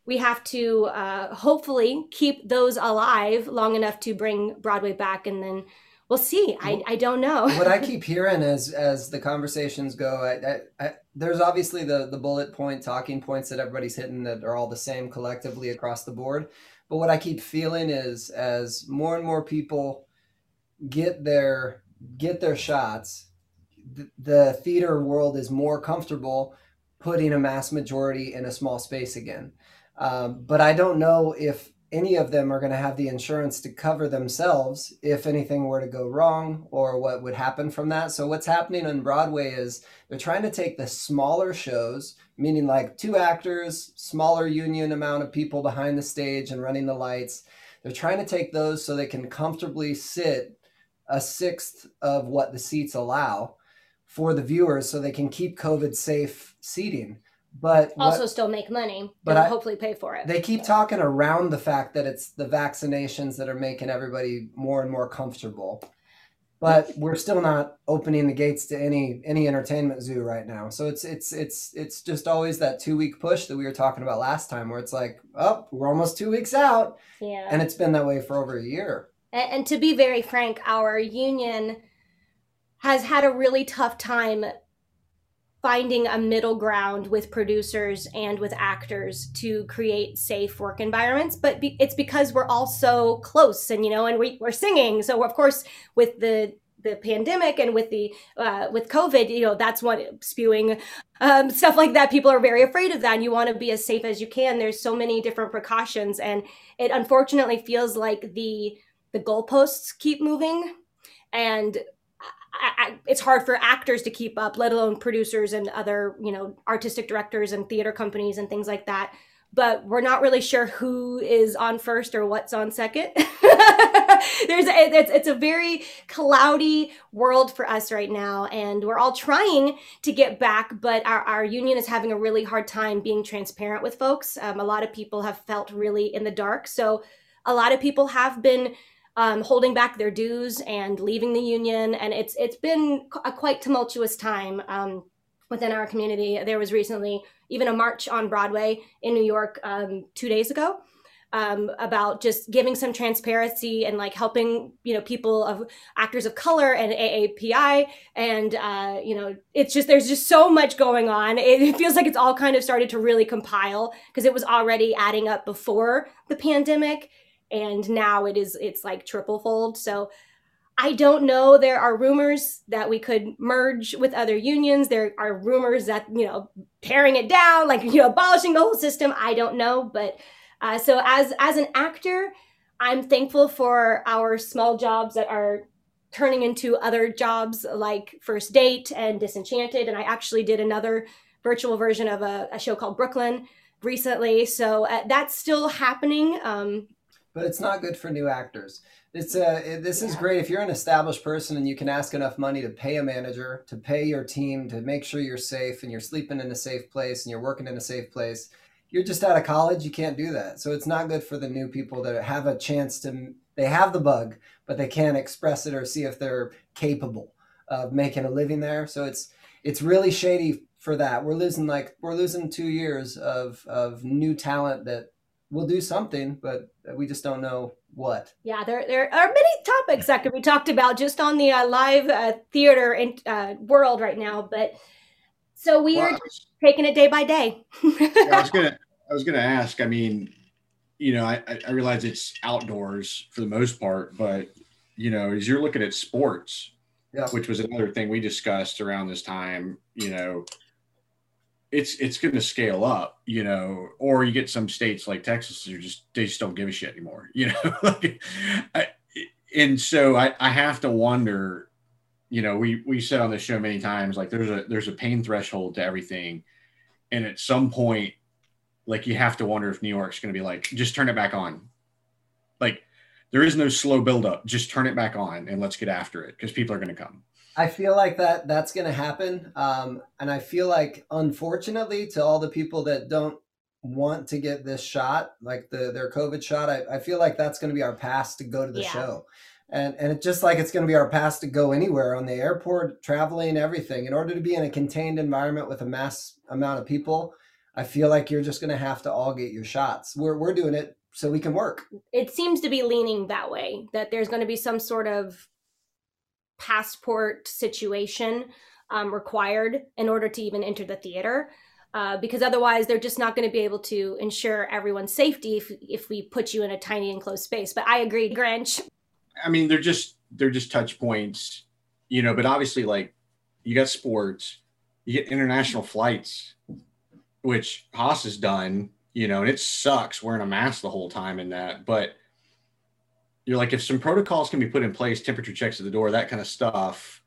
H: we have to uh, hopefully keep those alive long enough to bring broadway back and then we'll see i, I don't know
G: what I keep hearing as as the conversations go, I, I, I, there's obviously the the bullet point talking points that everybody's hitting that are all the same collectively across the board. But what I keep feeling is as more and more people get their get their shots, the, the theater world is more comfortable putting a mass majority in a small space again. Um, but I don't know if any of them are going to have the insurance to cover themselves if anything were to go wrong or what would happen from that. So what's happening on Broadway is they're trying to take the smaller shows, meaning like two actors, smaller union amount of people behind the stage and running the lights. They're trying to take those so they can comfortably sit a sixth of what the seats allow for the viewers so they can keep COVID safe seating. But what-
H: also still make money
G: But I-
H: hopefully pay for it.
G: They keep talking around the fact that it's the vaccinations that are making everybody more and more comfortable. But we're still not opening the gates to any any entertainment zoo right now. So it's it's it's it's just always that two week push that we were talking about last time where it's like oh we're almost two weeks out.
H: Yeah.
G: And it's been that way for over a year.
H: And, and to be very frank, our union has had a really tough time finding a middle ground with producers and with actors to create safe work environments but be, it's because we're all so close and you know and we, we're singing. So of course with the the pandemic and with the uh, with covid you know that's what spewing um, stuff like that. People are very afraid of that and you want to be as safe as you can. There's so many different precautions and it unfortunately feels like the the goalposts keep moving and I, it's hard for actors to keep up, let alone producers and other, you know, artistic directors and theater companies and things like that. But we're not really sure who is on first or what's on second. There's it's, it's a very cloudy world for us right now, and we're all trying to get back, but our, our union is having a really hard time being transparent with folks. Um, a lot of people have felt really in the dark, so a lot of people have been um, holding back their dues and leaving the union, and it's it's been a quite tumultuous time um, within our community. There was recently even a march on Broadway in New York um, two days ago. Um, about just giving some transparency and like helping you know people of actors of color and AAPI and uh, you know it's just there's just so much going on. It, it feels like it's all kind of started to really compile because it was already adding up before the pandemic and now it is it's like triple fold so I don't know. There are rumors that we could merge with other unions. There are rumors that, you know, tearing it down, like, you know, abolishing the whole system. I don't know. But uh, so as as an actor, I'm thankful for our small jobs that are turning into other jobs like First Date and Disenchanted. And I actually did another virtual version of a, a show called Brooklyn recently. So uh, that's still happening. Um,
G: but it's not good for new actors. It's a, uh, this is great if you're an established person and you can ask enough money to pay a manager, to pay your team, to make sure you're safe and you're sleeping in a safe place and you're working in a safe place. You're just out of college, you can't do that. So it's not good for the new people that have a chance to they have the bug, but they can't express it or see if they're capable of making a living there. So it's it's really shady for that. We're losing like we're losing 2 years of of new talent that we'll do something, but we just don't know what.
H: Yeah, there there are many topics that could be talked about just on the uh, live uh, theater in, uh, world right now. But so we well, are just taking it day by day.
E: yeah, I was gonna I was gonna ask. I mean, you know, I, I realize it's outdoors for the most part, but you know, as you're looking at sports, yeah. which was another thing we discussed around this time, you know, it's it's going to scale up, you know, or you get some states like Texas who just they just don't give a shit anymore, you know. like, I, and so I, I have to wonder, you know, we we said on the show many times like there's a there's a pain threshold to everything, and at some point, like you have to wonder if New York's going to be like just turn it back on, like there is no slow buildup, just turn it back on and let's get after it because people are going to come.
G: I feel like that that's going to happen, um, and I feel like, unfortunately, to all the people that don't want to get this shot, like the their COVID shot, I, I feel like that's going to be our pass to go to the yeah. show, and and it's just like it's going to be our pass to go anywhere on the airport, traveling, everything. In order to be in a contained environment with a mass amount of people, I feel like you're just going to have to all get your shots. We're we're doing it so we can work.
H: It seems to be leaning that way. That there's going to be some sort of passport situation um, required in order to even enter the theater. Uh, because otherwise, they're just not going to be able to ensure everyone's safety if, if we put you in a tiny enclosed space. But I agree, Grinch.
E: I mean, they're just they're just touch points, you know. But obviously, like you got sports, you get international flights, which Hoss has done, you know, and it sucks wearing a mask the whole time in that. But you're like, if some protocols can be put in place, temperature checks at the door, that kind of stuff,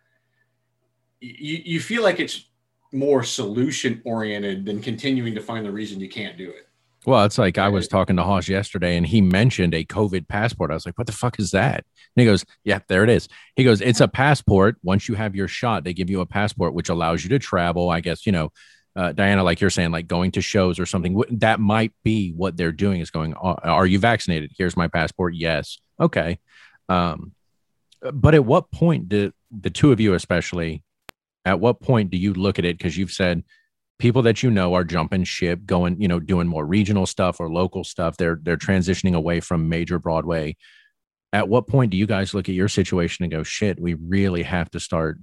E: you, you feel like it's more solution oriented than continuing to find the reason you can't do it.
A: Well, it's like I was talking to Hoss yesterday and he mentioned a COVID passport. I was like, what the fuck is that? And he goes, yeah, there it is. He goes, it's a passport. Once you have your shot, they give you a passport, which allows you to travel. I guess, you know, uh, Diana, like you're saying, like going to shows or something, that might be what they're doing is going, are you vaccinated? Here's my passport. Yes. Okay. Um, but at what point did the two of you, especially, at what point do you look at it? Because you've said people that you know are jumping ship, going, you know, doing more regional stuff or local stuff. They're they're transitioning away from major Broadway. At what point do you guys look at your situation and go, shit, we really have to start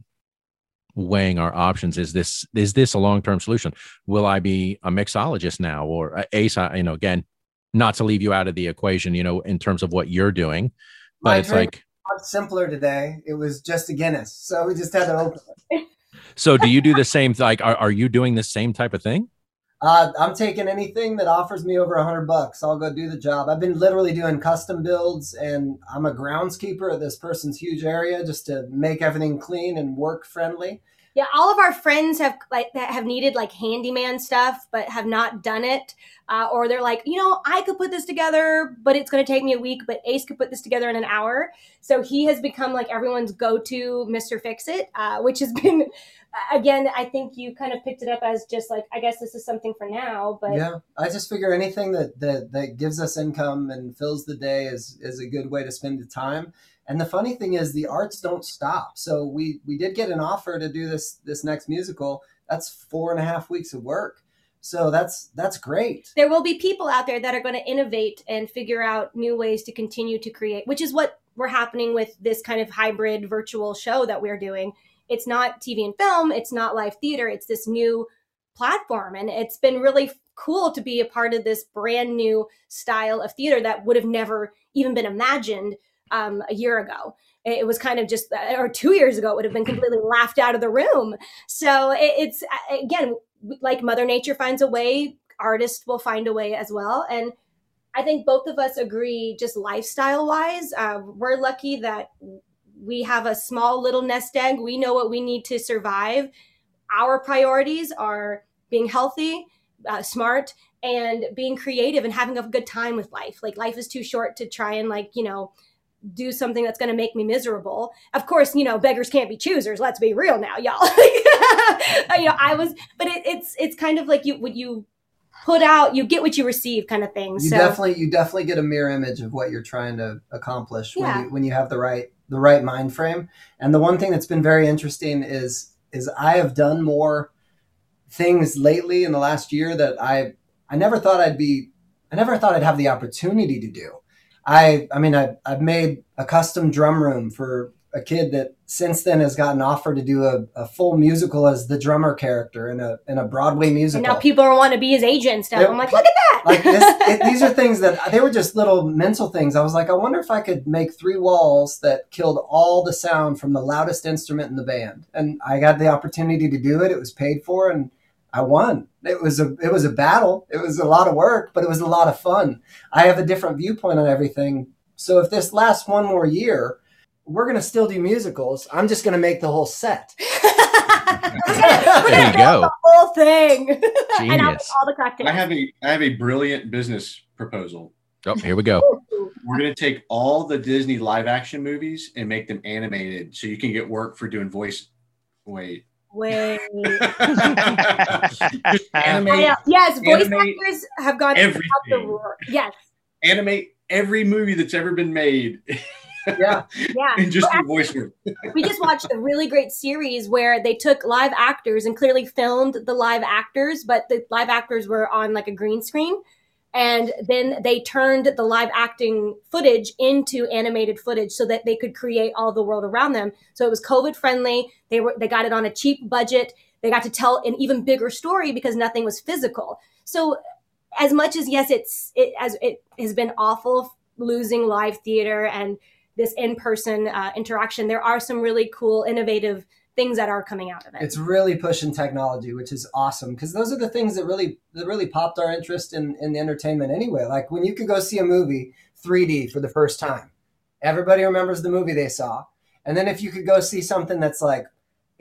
A: weighing our options. Is this is this a long term solution? Will I be a mixologist now or a? I, you know, again, not to leave you out of the equation, you know, in terms of what you're doing, but
G: My
A: it's like,
G: Much simpler today. It was just a Guinness, so we just had to open it.
A: so do you do the same? Like, are, are you doing the same type of thing?
G: Uh, I'm taking anything that offers me over a hundred bucks. I'll go do the job. I've been literally doing custom builds, and I'm a groundskeeper at this person's huge area just to make everything clean and work friendly.
H: Yeah, all of our friends have like that have needed like handyman stuff, but have not done it, uh, or they're like, you know, I could put this together, but it's going to take me a week. But Ace could put this together in an hour. So he has become like everyone's go-to Mister Fix It, uh, which has been, again, I think you kind of picked it up as just like, I guess this is something for now, but
G: yeah, I just figure anything that, that that gives us income and fills the day is is a good way to spend the time. And the funny thing is, the arts don't stop. So we we did get an offer to do this this next musical. That's four and a half weeks of work. So that's that's great.
H: there will be people out there that are going to innovate and figure out new ways to continue to create, which is what we're happening with this kind of hybrid virtual show that we're doing. It's not TV and film, it's not live theater, it's this new platform. And it's been really cool to be a part of this brand new style of theater that would have never even been imagined um, a year ago. It was kind of just, or two years ago, it would have been completely laughed out of the room. So it, it's, again, like Mother Nature finds a way, artists will find a way as well. And I think both of us agree, just lifestyle wise, uh, we're lucky that we have a small little nest egg. We know what we need to survive. Our priorities are being healthy, uh, smart, and being creative and having a good time with life. Like life is too short to try and like you know do something that's going to make me miserable. Of course, you know beggars can't be choosers. Let's be real now, y'all. Uh, you know, I was, but it, it's it's kind of like you what you put out, you get what you receive, kind of thing.
G: You
H: so
G: definitely you definitely get a mirror image of what you're trying to accomplish when
H: Yeah.
G: you when you have the right the right mind frame. And the one thing that's been very interesting is is I have done more things lately in the last year that I I never thought I'd be I never thought I'd have the opportunity to do. I I mean I I've made a custom drum room for a kid that since then has gotten offered to do a, a full musical as the drummer character in a in a Broadway
H: and
G: musical
H: now people want to be his agent and stuff.
G: Yeah.
H: I'm like, look at that.
G: like this, it, these are things that they were just little mental things. I was like, I wonder if I could make three walls that killed all the sound from the loudest instrument in the band. And I got the opportunity to do it. It was paid for, and I won. It was a it was a battle. It was a lot of work, but it was a lot of fun. I have a different viewpoint on everything. So if this lasts one more year, we're gonna still do musicals. I'm just gonna make the whole set.
A: There you go.
H: the whole thing. and I'll
A: Genius.
H: all the cocktails.
E: I have a I have a brilliant business proposal.
A: Oh, here we go.
E: We're gonna take all the Disney live action movies and make them animated, so you can get work for doing voice. Wait,
H: Wait.
E: Just
H: I
E: animate.
H: Yes, voice actors have gone out the
E: everything.
H: roar. Yes,
E: animate every movie that's ever been made,
G: Yeah.
H: yeah.
E: and just
H: Well,
E: voice work.
H: we just watched a really great series where they took live actors and clearly filmed the live actors, but the live actors were on like a green screen. And then they turned the live acting footage into animated footage so that they could create all the world around them. So it was COVID friendly. They were they got it on a cheap budget. They got to tell an even bigger story because nothing was physical. So as much as yes, it's it as it has been awful losing live theater and this in-person uh, interaction there are some really cool innovative things that are coming out of it.
G: It's really pushing technology which is awesome because those are the things that really that really popped our interest in in the entertainment anyway. Like when you could go see a movie 3d for the first time everybody remembers the movie they saw. And then if you could go see something that's like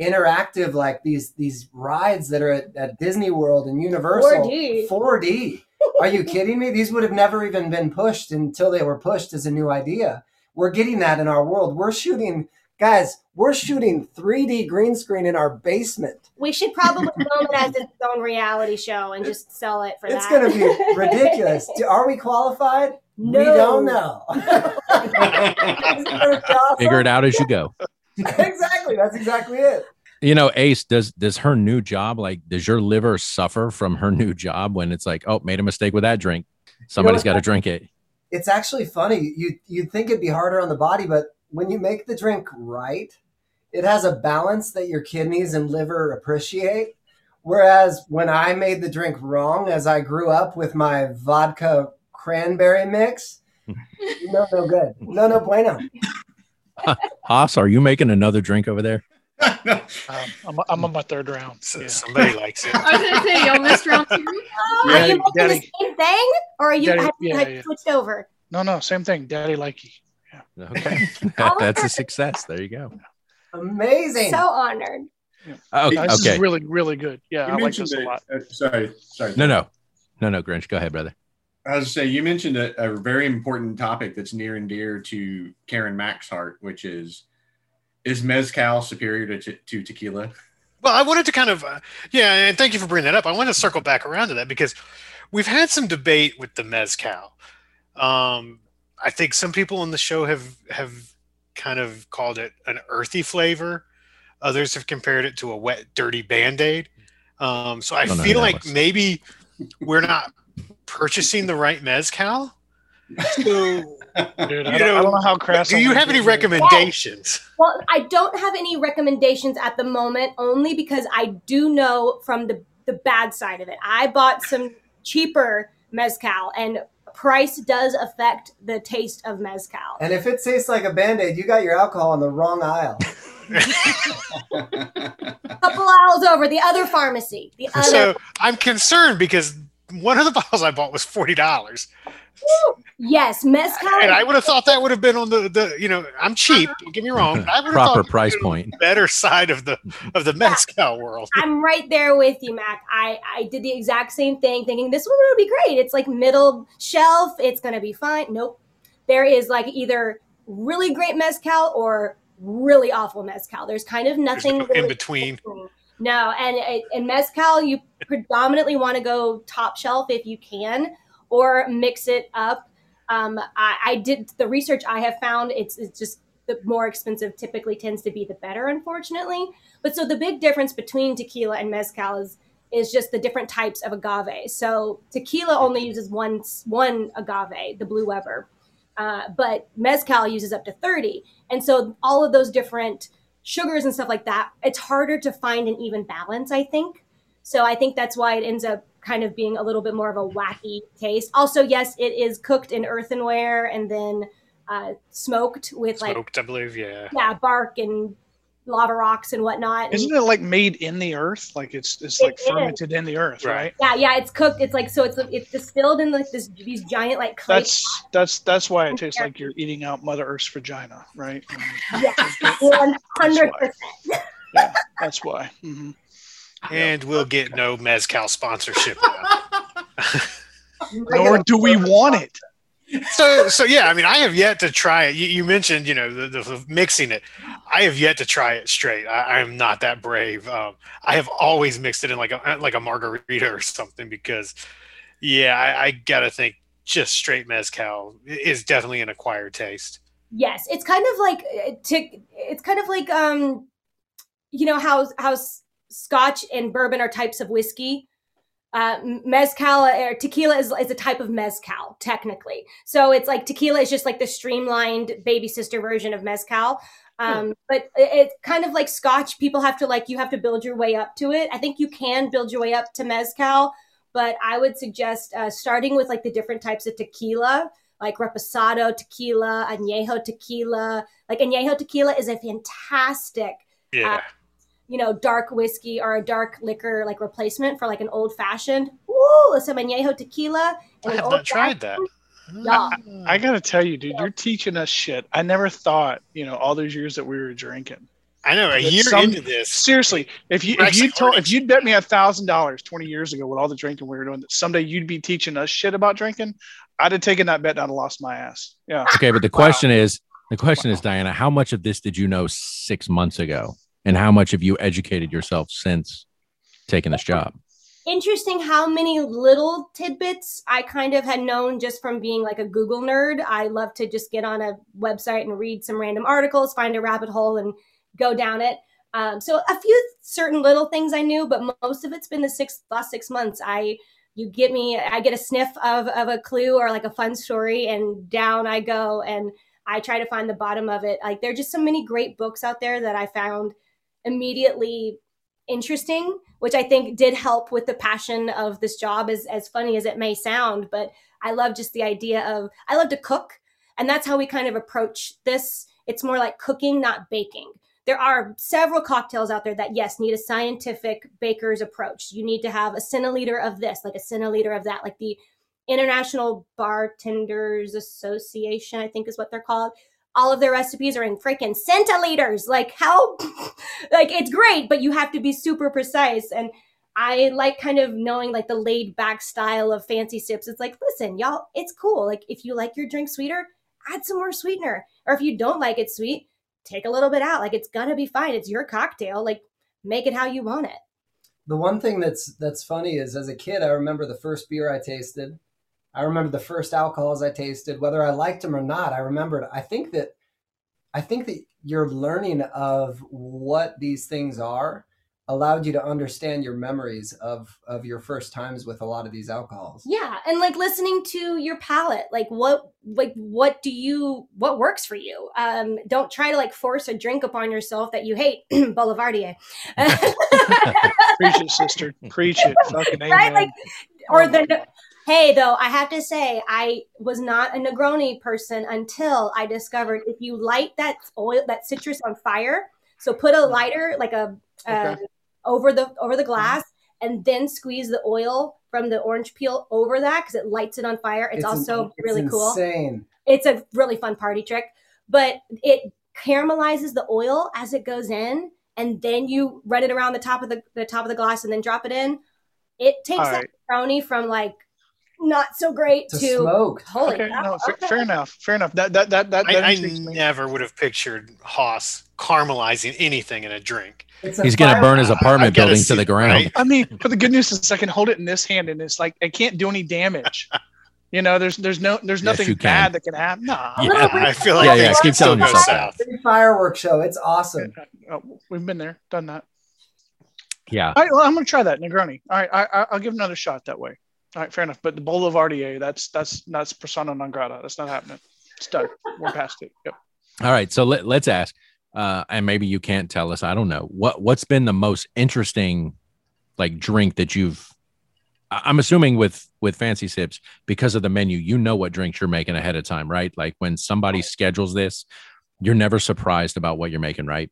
G: interactive like these these rides that are at, at disney world and universal.
H: 4D.
G: 4d are you kidding me? These would have never even been pushed until they were pushed as a new idea. We're getting that in our world. We're shooting guys we're shooting 3d green screen in our basement
H: we should probably film it as its own reality show and just sell it for
G: it's
H: that It's
G: going to be ridiculous Do- are we qualified
H: no.
G: we don't know It's gonna be awesome.
A: Figure it out as you go.
G: exactly that's exactly it
A: You know, Ace, does does her new job like does your liver suffer from her new job when it's like, oh, made a mistake with that drink? Somebody's got to drink it.
G: it's actually funny you you'd think it'd be harder on the body but when you make the drink right it has a balance that your kidneys and liver appreciate. Whereas when I made the drink wrong, as I grew up with my vodka cranberry mix, no, no good. No, no bueno.
A: Hoss, are you making another drink over there?
C: Um, I'm, I'm on my third round.
B: So
C: Yeah.
B: Somebody likes it.
F: I was gonna say y'all missed round two.
H: Oh,
C: Yeah,
H: are you making
C: Daddy.
H: the same thing, or are you
C: Daddy, yeah,
H: have
C: yeah.
H: switched over?
C: No, no, same thing. Daddy likey.
A: Okay. That- that's a success. There you go.
G: Amazing.
H: So honored.
A: Oh,
C: This
A: okay.
C: is really, really good. Yeah,
E: You
C: I like this a
E: that-
C: lot.
E: uh, sorry, sorry.
A: No, no, no, no, Grinch. Go ahead, brother.
E: I was to say you mentioned a, a very important topic that's near and dear to Karen Mack's heart, which is is mezcal superior to, te- to tequila?
B: Well, I wanted to kind of, uh, yeah, and thank you for bringing that up. I want to circle back around to that because we've had some debate with the mezcal. Um, I think some people on the show have have kind of called it an earthy flavor. Others have compared it to a wet, dirty band aid. Um, so I
A: Don't know who
B: feel
A: that
B: like
A: was.
B: maybe we're not purchasing the right mezcal. So,
C: Dude, I, don't, I
B: know,
C: don't know how crass.
B: do
C: I
B: you have any
C: get here.
B: recommendations?
H: Well, I don't have any recommendations at the moment, only because I do know from the the bad side of it. I bought some cheaper mezcal, and price does affect the taste of mezcal.
G: and if it tastes like a band aid, you got your alcohol on the wrong aisle.
H: A couple aisles over, the other pharmacy, the other.
B: So I'm concerned because one of the bottles I bought was forty dollars,
H: yes, mezcal.
B: and I would have thought that would have been on the, the you know I'm uh-huh. cheap. Don't get me wrong. but I would have
A: Proper
B: thought
A: price point.
B: better side of the of the mezcal world.
H: I'm right there with you, Mac. I, I did the exact same thing, thinking this one would be great. It's like middle shelf. It's gonna be fine. Nope. There is like either really great mezcal or really awful mezcal. There's kind of
B: There's
H: nothing
B: no
H: really
B: in between.
H: No, and and mezcal you predominantly want to go top shelf if you can, or mix it up. Um, I, I did the research I have found. It's it's just the more expensive typically tends to be the better, unfortunately. But so the big difference between tequila and mezcal is is just the different types of agave. So tequila only uses one one agave, the Blue Weber, uh, but mezcal uses up to thirty, and so all of those different sugars and stuff like that, it's harder to find an even balance, I think. So I think that's why it ends up kind of being a little bit more of a wacky taste. Also, yes, it is cooked in earthenware and then uh, smoked with like
B: Smoked, I believe. Yeah.
H: yeah, bark and lava rocks and whatnot.
C: Isn't it like made in the earth? Like it's it's
H: It
C: like
H: is.
C: fermented in the earth,
B: Right.
C: right?
H: yeah, yeah, it's cooked. It's like so it's it's distilled in like this these giant like clay.
C: That's that's that's why it tastes like you're eating out Mother Earth's vagina, right?
H: yeah, one hundred percent.
C: Yeah, that's why. hmm
B: And we'll get no mezcal sponsorship.
C: Nor do we want it.
B: So so yeah i mean i have yet to try it. You, you mentioned you know the, the mixing it. I have yet to try it straight. I i'm not that brave. Um, i have always mixed it in like a like a margarita or something because yeah i, I gotta think just straight mezcal is definitely an acquired taste.
H: Yes, it's kind of like uh, to, it's kind of like um, you know how how Scotch and bourbon are types of whiskey. Uh, mezcal or tequila is, is a type of mezcal technically. So it's like tequila is just like the streamlined baby sister version of mezcal. Um, But it- it's kind of like Scotch. People have to like you have to build your way up to it. I think you can build your way up to mezcal, but I would suggest uh, starting with like the different types of tequila like reposado tequila, añejo tequila. Like añejo tequila is a fantastic,
B: yeah
H: you know, dark whiskey or a dark liquor like replacement for like an old fashioned. Woo, some añejo tequila.
B: i
H: and an
B: have
H: old
B: not tried that mm.
H: Yeah.
C: I gotta tell you, dude, you're teaching us shit. I never thought, you know, all those years that we were drinking.
B: i know a year
C: some-
B: into this
C: Seriously, if you if you told if you'd bet me a thousand dollars twenty years ago with all the drinking we were doing that someday you'd be teaching us shit about drinking, I'd have taken that bet and I'd have lost my ass. Yeah.
A: Okay, but the question is, the question is, Diana, how much of this did you know six months ago, and how much have you educated yourself since taking this job?
H: Interesting how many little tidbits I kind of had known just from being like a Google nerd. I love to just get on a website and read some random articles, find a rabbit hole, and go down it. Um, so a few certain little things I knew, but most of it's been the six last six months. I you get me, I get a sniff of of a clue or like a fun story, and down I go. And I try to find the bottom of it. Like there are just so many great books out there that I found immediately interesting, which I think did help with the passion of this job as as funny as it may sound, but I love just the idea of I love to cook and that's how we kind of approach this. It's more like cooking, not baking. There are several cocktails out there that yes need a scientific baker's approach. You need to have a centiliter of this, like a centiliter of that, like the International Bartenders Association, I think is what they're called. All of their recipes are in freaking centiliters. Like how, like it's great, but you have to be super precise. And I like kind of knowing like the laid back style of fancy sips. It's like, listen, y'all, it's cool. Like if you like your drink sweeter, add some more sweetener. Or if you don't like it sweet, take a little bit out. Like it's gonna be fine. It's your cocktail. Like make it how you want it.
G: The one thing that's that's funny is as a kid, I remember the first beer I tasted. I remember the first alcohols I tasted, whether I liked them or not. I remembered. I think that I think that your learning of what these things are allowed you to understand your memories of of your first times with a lot of these alcohols
H: yeah and like listening to your palate like what like what do you what works for you um don't try to like force a drink upon yourself that you hate boulevardier
C: preach it sister preach it Fucking right amen. like
H: or the Hey, though, I have to say, I was not a Negroni person until I discovered if you light that oil, that citrus on fire, so put a mm. lighter, like a, okay over the over the glass and then squeeze the oil from the orange peel over that because it lights it on fire. It's, it's also an, it's really cool.
G: Insane.
H: It's a really fun party trick, but it caramelizes the oil as it goes in, and then you run it around the top of the, the top of the glass and then drop it in. It takes All that right. from like not so great to,
G: to smoke.
C: Holy okay, no, okay. fair enough. Fair enough. That that that that.
B: I, I never would have pictured Hoss caramelizing anything in a drink.
A: He's going to burn his apartment building see, to the ground. Right?
C: I mean, but the good news is I can hold it in this hand, and it's like I can't do any damage. you know, there's there's no there's nothing yes, bad that can happen. Nah,
B: yeah, I feel like
A: yeah, yeah. Keep telling yourself.
G: Fireworks show. It's awesome.
C: Oh, we've been there, done that.
A: Yeah.
C: All right, well, I'm going to try that Negroni. All right, I, I'll give another shot that way. All right, fair enough. But the Boulevardier, that's that's that's persona non grata. That's not happening. It's done. We're past it. Yep.
A: All right, so let, let's ask, uh, and maybe you can't tell us. I don't know what what's been the most interesting, like drink that you've. I'm assuming with with fancy sips because of the menu, you know what drinks you're making ahead of time, right? Like when somebody schedules this, you're never surprised about what you're making, right?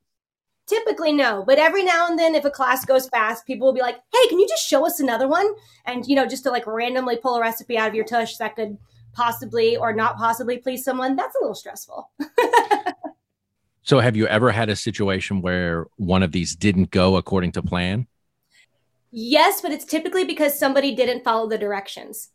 H: Typically, no. But every now and then, if a class goes fast, people will be like, hey, can you just show us another one? And, you know, just to like randomly pull a recipe out of your tush that could possibly or not possibly please someone, that's a little stressful.
A: so, have you ever had a situation where one of these didn't go according to plan?
H: Yes, but it's typically because somebody didn't follow the directions.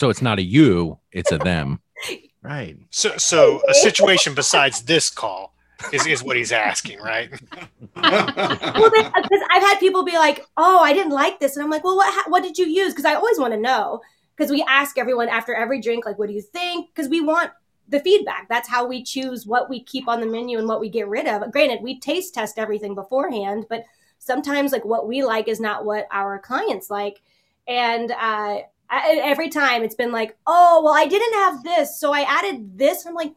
A: So, it's not a you, it's a them.
B: right. So, so a situation besides this call is, is what he's asking, right?
H: well, because I've had people be like, "Oh, I didn't like this," and I'm like, "Well, what what did you use?" Because I always want to know. Because we ask everyone after every drink, like, "What do you think?" Because we want the feedback. That's how we choose what we keep on the menu and what we get rid of. Granted, we taste test everything beforehand, but sometimes like what we like is not what our clients like, and uh, I, every time it's been like, "Oh, well, I didn't have this, so I added this." I'm like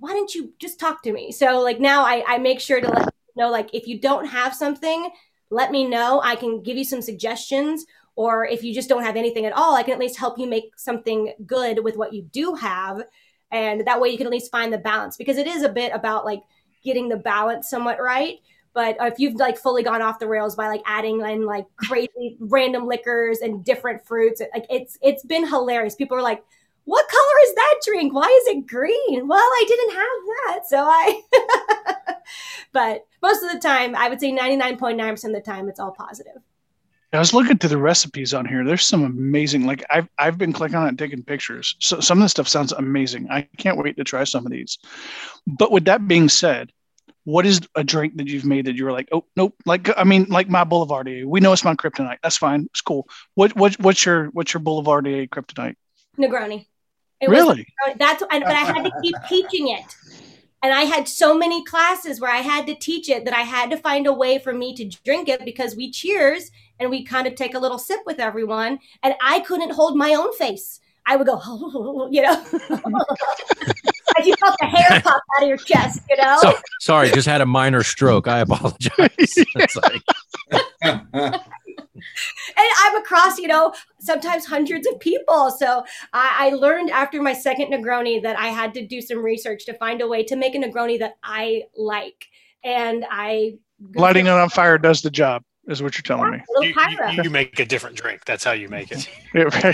H: why don't you just talk to me? So like now I, I make sure to let you know, like if you don't have something, let me know. I can give you some suggestions. Or if you just don't have anything at all, I can at least help you make something good with what you do have. And that way you can at least find the balance because it is a bit about like getting the balance somewhat right. But if you've like fully gone off the rails by like adding in like crazy random liquors and different fruits, like it's it's been hilarious. People are like, what color is that drink? Why is it green? Well, I didn't have that. So I, but most of the time, I would say 99.9% of the time, it's all positive.
C: I was looking through the recipes on here. There's some amazing, like I've, I've been clicking on it, taking pictures. So some of the stuff sounds amazing. I can't wait to try some of these. But with that being said, what is a drink that you've made that you were like, oh nope, like I mean, like my Boulevardier. We know it's my kryptonite. That's fine. It's cool. What what what's your what's your Boulevardier kryptonite?
H: Negroni.
C: It really?
H: Was, that's but I had to keep teaching it. And I had so many classes where I had to teach it that I had to find a way for me to drink it because we cheers and we kind of take a little sip with everyone. And I couldn't hold my own face. I would go, you know. I you felt the hair pop out of your chest, you know.
A: So, sorry, just had a minor stroke. I apologize. Like,
H: and I'm across, you know, sometimes hundreds of people. So I, I learned after my second Negroni that I had to do some research to find a way to make a Negroni that I like. And I
C: Lighting it on fire does the job, is what you're telling me.
B: You, you, you make a different drink. That's how you make it.
C: Yeah.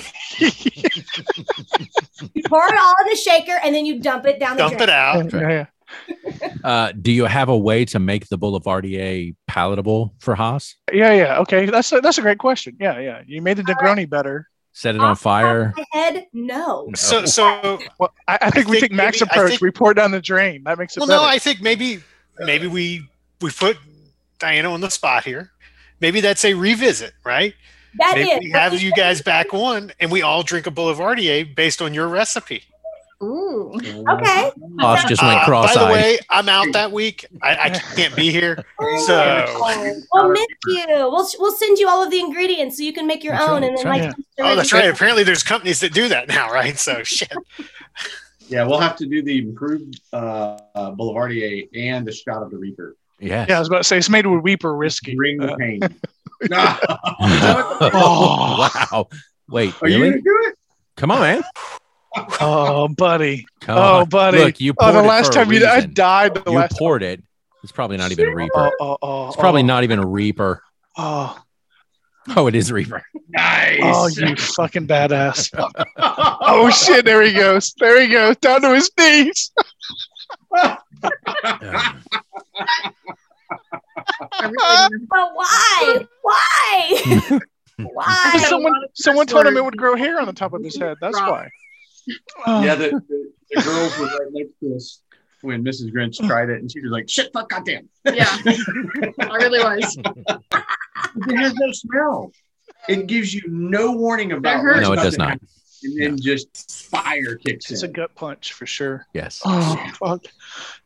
H: You pour it all in the shaker and then you dump it down the
B: Dump
H: drain.
B: it out.
C: yeah, yeah.
A: uh, do you have a way to make the Boulevardier palatable for Hoss?
C: Yeah, yeah. Okay, that's a, that's a great question. Yeah, yeah. You made the Negroni better.
A: Set it on fire?
H: My head, no.
B: So, so
C: Well, I, I think we
B: think
C: take Mac's
B: maybe-
C: approach.
B: think-
C: we pour it down the drain. That makes it
B: well,
C: better.
B: no, I think maybe maybe we we put Diana on the spot here. Maybe that's a revisit, right?
H: That
B: maybe
H: is.
B: we have you guys back on, and we all drink a Boulevardier based on your recipe.
F: Ooh.
H: Okay.
A: Hoss just went
B: Uh, by the
A: cross-eyed.
B: way, I'm out that week. I, I can't be here, so
H: We'll miss you. We'll, we'll send you all of the ingredients so you can make your
A: That's
H: own.
A: right,
H: And then, like,
A: right.
B: oh, that's right. Apparently, there's companies that do that now, right? So shit.
E: Yeah, we'll have to do the improved uh, uh, Boulevardier and the shot of the Reaper.
A: Yes.
C: yeah, I was about to say it's made with Weeper whiskey.
E: Bring the
C: Uh,
E: pain. Nah.
A: oh, wow. Wait,
E: Are you gonna do it?
A: Come on, man.
C: Oh, buddy.
A: Come
C: Oh,
A: on.
C: buddy.
A: Look, you
C: Oh,
A: poured
C: the
A: it
C: last
A: for a
C: time you I died. The
A: You
C: last
A: poured it. It's probably not even a Reaper.
C: Oh, oh, oh,
A: It's probably
C: oh,
A: not even a Reaper.
C: Oh,
A: Oh, it is Reaper.
E: Nice.
C: oh, you fucking badass. Oh shit! There he goes. There he goes. Down to his knees.
H: But why? Why? why?
C: someone someone told him it would grow hair on the top of his head. That's why. Oh,
E: yeah, the, the, the girls were right next to us when Mrs. Grinch tried it, and she was like, "Shit, fuck, goddamn!"
F: Yeah, I really was.
E: It has no smell. It gives you no warning about.
F: hurts.
E: what's
A: No, it does not.
E: happen, And then just fire kicks it.
C: it's a gut punch for sure.
A: Yes.
C: Oh fuck,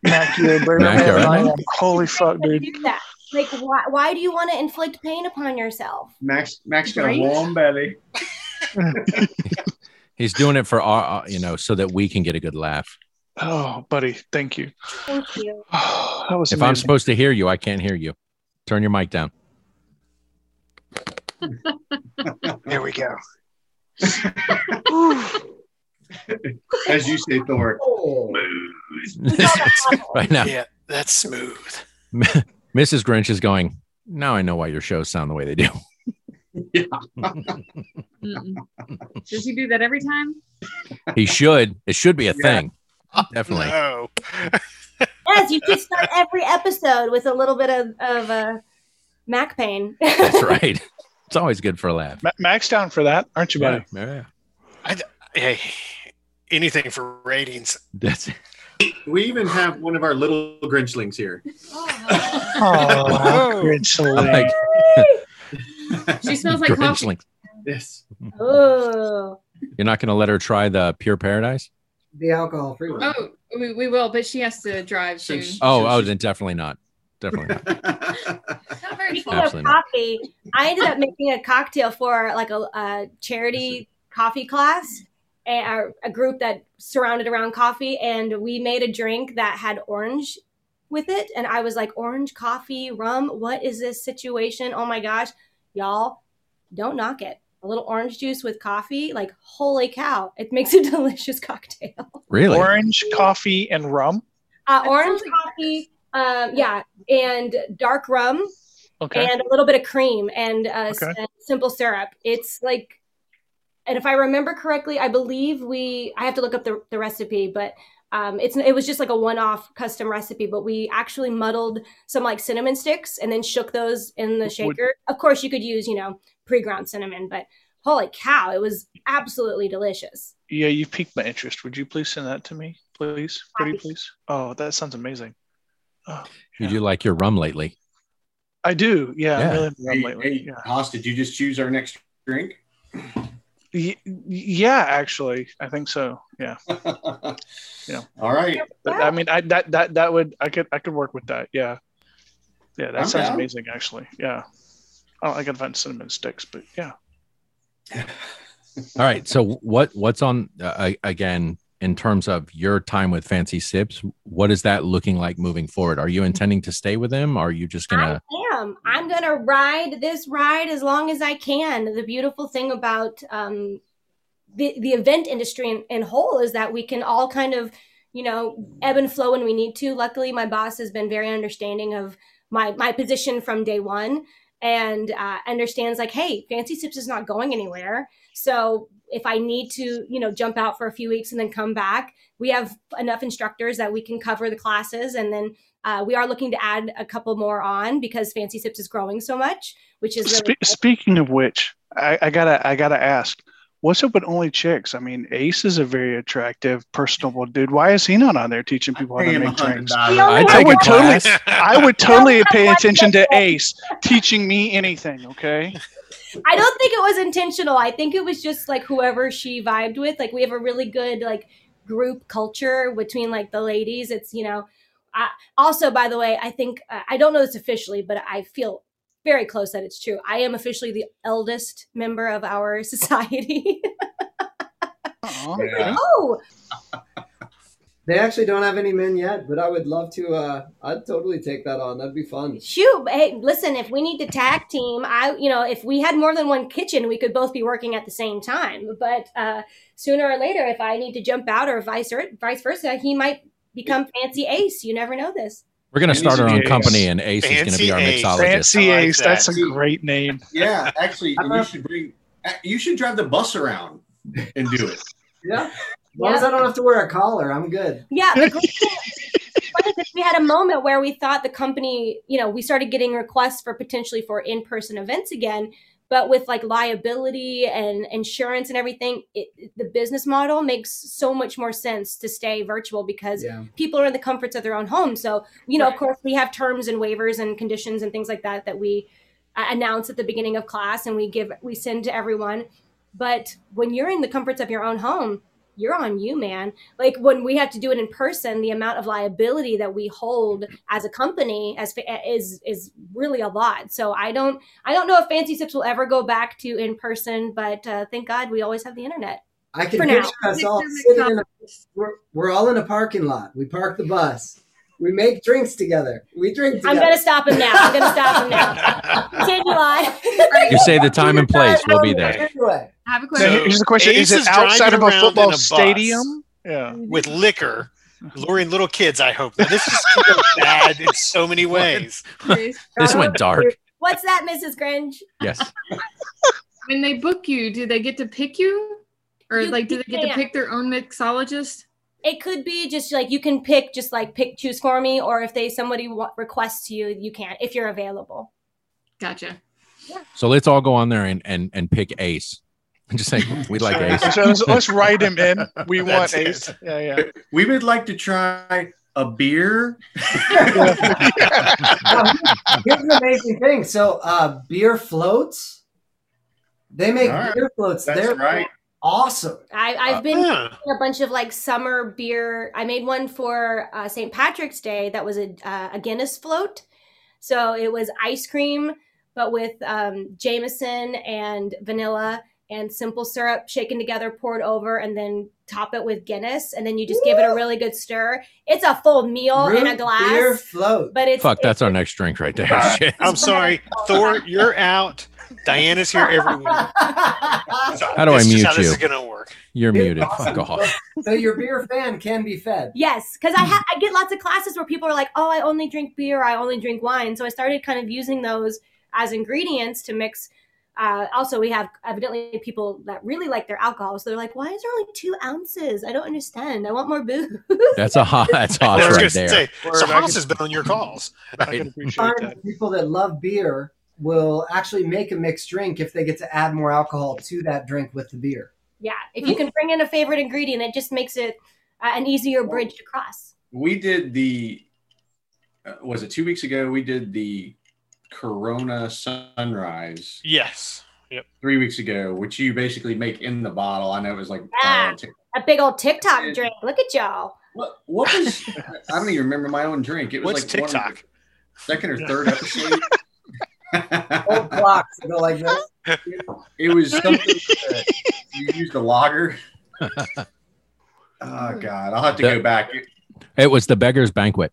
C: Mac, you're a braver
A: Mac,
C: man than
A: all
C: I
A: right?
C: Holy fuck, dude.
H: you do that? Like, why, why do you want to inflict pain upon yourself?
E: Max, Max got
F: Right?
E: a warm belly.
A: He's doing it for our, uh, you know, so that we can get a good laugh.
C: Oh, buddy, thank you.
H: Thank you.
C: Oh, that was
A: If I'm supposed to hear you, I can't hear you. Turn your mic down.
C: There we go.
E: As you say, Thor.
G: Oh,
A: right now,
B: Yeah, that's smooth.
A: Mrs. Grinch is going. Now I know why your shows sound the way they do.
F: Mm-mm. Does he do that every time?
A: He should. It should be a
E: Yeah.
A: thing. Definitely.
B: No.
H: Yes, you should start every episode with a little bit of, of uh, Mac pain.
A: That's right. It's always good for a laugh.
C: Ma- Mac's down for that, aren't you, buddy?
A: Yeah, yeah.
B: Hey, anything for ratings.
A: That's it.
E: We even have one of our little Grinchlings here.
C: Oh, Grinchling.
A: like
F: She smells like coffee.
A: Grinchling.
E: Yes.
H: Ooh.
A: You're not going to let her try the Pure Pear-adise?
G: the alcohol free one.
F: Oh, we, we will, but she has to drive soon.
E: Since-
A: Oh,
E: since
A: oh, then definitely not. Definitely not.
F: Not very
H: Speaking of
A: Absolutely not.
H: coffee, I ended up making a cocktail for like a, a charity coffee class, a, a group that surrounded around coffee, and we made a drink that had orange with it. And I was like, orange coffee, rum, what is this situation? Oh my gosh, y'all, don't knock it. A little orange juice with coffee, like holy cow, it makes a delicious cocktail.
A: Really?
C: Orange, coffee, and rum.
H: Uh, orange coffee, um, yeah, and dark rum.
C: Okay.
H: and a little bit of cream and, uh,
C: Okay.
H: and simple syrup. It's like, and if I remember correctly, I believe we. I have to look up the, the recipe, but um, it's it was just like a one-off custom recipe. But we actually muddled some like cinnamon sticks and then shook those in the
C: Would-
H: shaker. Of course, you could use you know pre-ground cinnamon, but holy cow, it was absolutely delicious.
C: Yeah, you piqued my interest. Would you please send that to me, please? Pretty please. Oh, that sounds amazing. Oh,
A: You do like your rum lately.
C: I do. Yeah,
A: Yeah.
C: I'm really
E: Hey,
C: rum lately.
E: hey,
C: Yeah.
E: Hoss, did you just choose our next drink?
C: Y- yeah, actually, I think so. Yeah. Yeah.
E: All right.
C: But, I mean, I that that that would I could I could work with that. Yeah. Yeah, that
E: I'm
C: sounds
E: down.
C: amazing. Actually, yeah. Oh, I gotta find cinnamon sticks, but yeah.
A: All right. So what what's on uh, again? in terms of your time with Fancy Sips, what is that looking like moving forward? Are you intending to stay with them? Or are you just gonna?
H: I am. I'm gonna ride this ride as long as I can. The beautiful thing about um, the the event industry in, in whole is that we can all kind of you know ebb and flow when we need to. Luckily, my boss has been very understanding of my my position from day one and uh, understands like, hey, Fancy Sips is not going anywhere. So if I need to, you know, jump out for a few weeks and then come back, we have enough instructors that we can cover the classes. And then uh, we are looking to add a couple more on because Fancy Sips is growing so much, which is really
C: Spe- speaking of which, I, I gotta I gotta ask, what's up with only chicks? I mean, Ace is a very attractive, personable dude. Why is he not on there teaching people how to make drinks?
E: $100.
H: The only
A: I'd
H: one
A: take
C: I
A: a
C: would totally. I would totally pay attention to Ace teaching me anything. Okay,
H: I don't think it was intentional. I think it was just like whoever she vibed with. Like we have a really good like group culture between like the ladies. It's you know. I, also, by the way, I think uh, I don't know this officially, but I feel very close that it's true. I am officially the eldest member of our society.
C: Aw.
E: Yeah.
H: oh,
G: They actually don't have any men yet, but I would love to. Uh, I'd totally take that on. That'd be fun.
H: shoot! Hey, listen. If we need to tag team, I you know if we had more than one kitchen, we could both be working at the same time. But uh, sooner or later, if I need to jump out or vice or vice versa, he might become fancy ace. You never know this.
A: We're gonna start our own
C: Fancy
A: company, and Ace is gonna be our
B: Ace.
A: mixologist.
C: Fancy
B: like
C: Ace.
B: that.
C: That's a great name.
E: Yeah, actually,
G: I'm
E: and you should bring. uh, You should drive the bus around and do it.
G: Yeah. As long as I don't have to wear a collar, I'm good.
H: Yeah, the great thing funny is we had a moment where we thought the company, you know, we started getting requests for potentially for in-person events again, but with like liability and insurance and everything, it, the business model makes so much more sense to stay virtual because
G: Yeah.
H: people are in the comforts of their own home. So, you know, of course, we have terms and waivers and conditions and things like that that we uh, announce at the beginning of class and we give we send to everyone. But when you're in the comforts of your own home, you're on you, man. Like when we have to do it in person, the amount of liability that we hold as a company as is is really a lot. So I don't I don't know if Fancy Sips will ever go back to in person, but uh, thank God we always have the internet.
G: I can
H: For now.
G: us all sitting in a. We're, we're all in a parking lot. We park the bus. We make drinks together. We drink together.
H: I'm gonna stop him now. I'm gonna stop him now. Continue on.
A: You say the time and place, we'll be there.
G: Anyway,
F: I have a question.
B: So,
C: here's the question:
B: Ace
C: Is it
B: is driving
C: outside of a football
B: a
C: stadium? Yeah.
B: with liquor, luring little kids. I hope this is gonna bad in so many ways.
A: This went dark.
H: What's that, Mrs. Grinch?
A: Yes.
F: when they book you, do they get to pick you, or
H: You-
F: like do they
H: you
F: get to pick their own mixologist?
H: It could be just like you can pick, just like pick, choose for me, or if they somebody wa- requests you, you can if you're available.
F: Gotcha.
A: So let's all go on there and and and pick Ace. I'm just saying we like Ace.
C: So let's, let's write him in. We
B: That's
C: want
B: it.
C: Ace. Yeah, yeah.
E: We would like to try a beer.
G: Now, here's an amazing thing. So, uh, beer floats. They make
E: All right.
G: beer floats.
E: That's
G: They're
E: right.
G: awesome.
H: I, I've been
B: Yeah.
H: a bunch of like summer beer. I made one for uh, St. Patrick's Day that was a, uh, a Guinness float. So it was ice cream, but with um, Jameson and vanilla and simple syrup shaken together, poured over, and then top it with Guinness. And then you just give it a really good stir. It's a full meal in a glass.
G: beer float.
H: But it's
A: Fuck,
H: it's-
A: that's our next drink right there.
B: Uh, I'm sorry, Thor. You're out. Diana's here every week. So
A: How do I
B: this is
A: mute
B: how This is gonna work.
A: You're
G: It's
A: muted.
G: awesome.
A: Fuck off.
G: so your beer fan can be fed.
H: Yes, because I ha- I get lots of classes where people are like, "Oh, I only drink beer. I only drink wine." So I started kind of using those as ingredients to mix. Uh, also, we have evidently people that really like their alcohol, so they're like, "Why is there only two ounces? I don't understand. I want more booze."
A: That's a hot. That's
B: I
A: hot
B: was
A: right
B: gonna
A: there.
B: say,
C: Word,
B: so
C: I Hoss
B: has been on your calls.
C: I
A: Right.
C: can appreciate that.
G: people that love beer will actually make a mixed drink if they get to add more alcohol to that drink with the beer.
H: yeah, if you can bring in a favorite ingredient, it just makes it uh, an easier bridge to cross.
E: We did the. Uh, was it two weeks ago? We did the Corona Sunrise
B: Yes.
E: three weeks ago, which you basically make in the bottle. I know it was like.
H: Ah.
E: uh, t-
H: A big old TikTok drink. Look at y'all.
E: what, what was? I don't even remember my own drink. It was
B: What's
E: like one the
B: TikTok?
E: second or third episode.
G: Old clocks that go like this.
E: it was something that you used a lager. Oh God, I'll have to
A: The-
E: go back.
A: It was the beggar's banquet.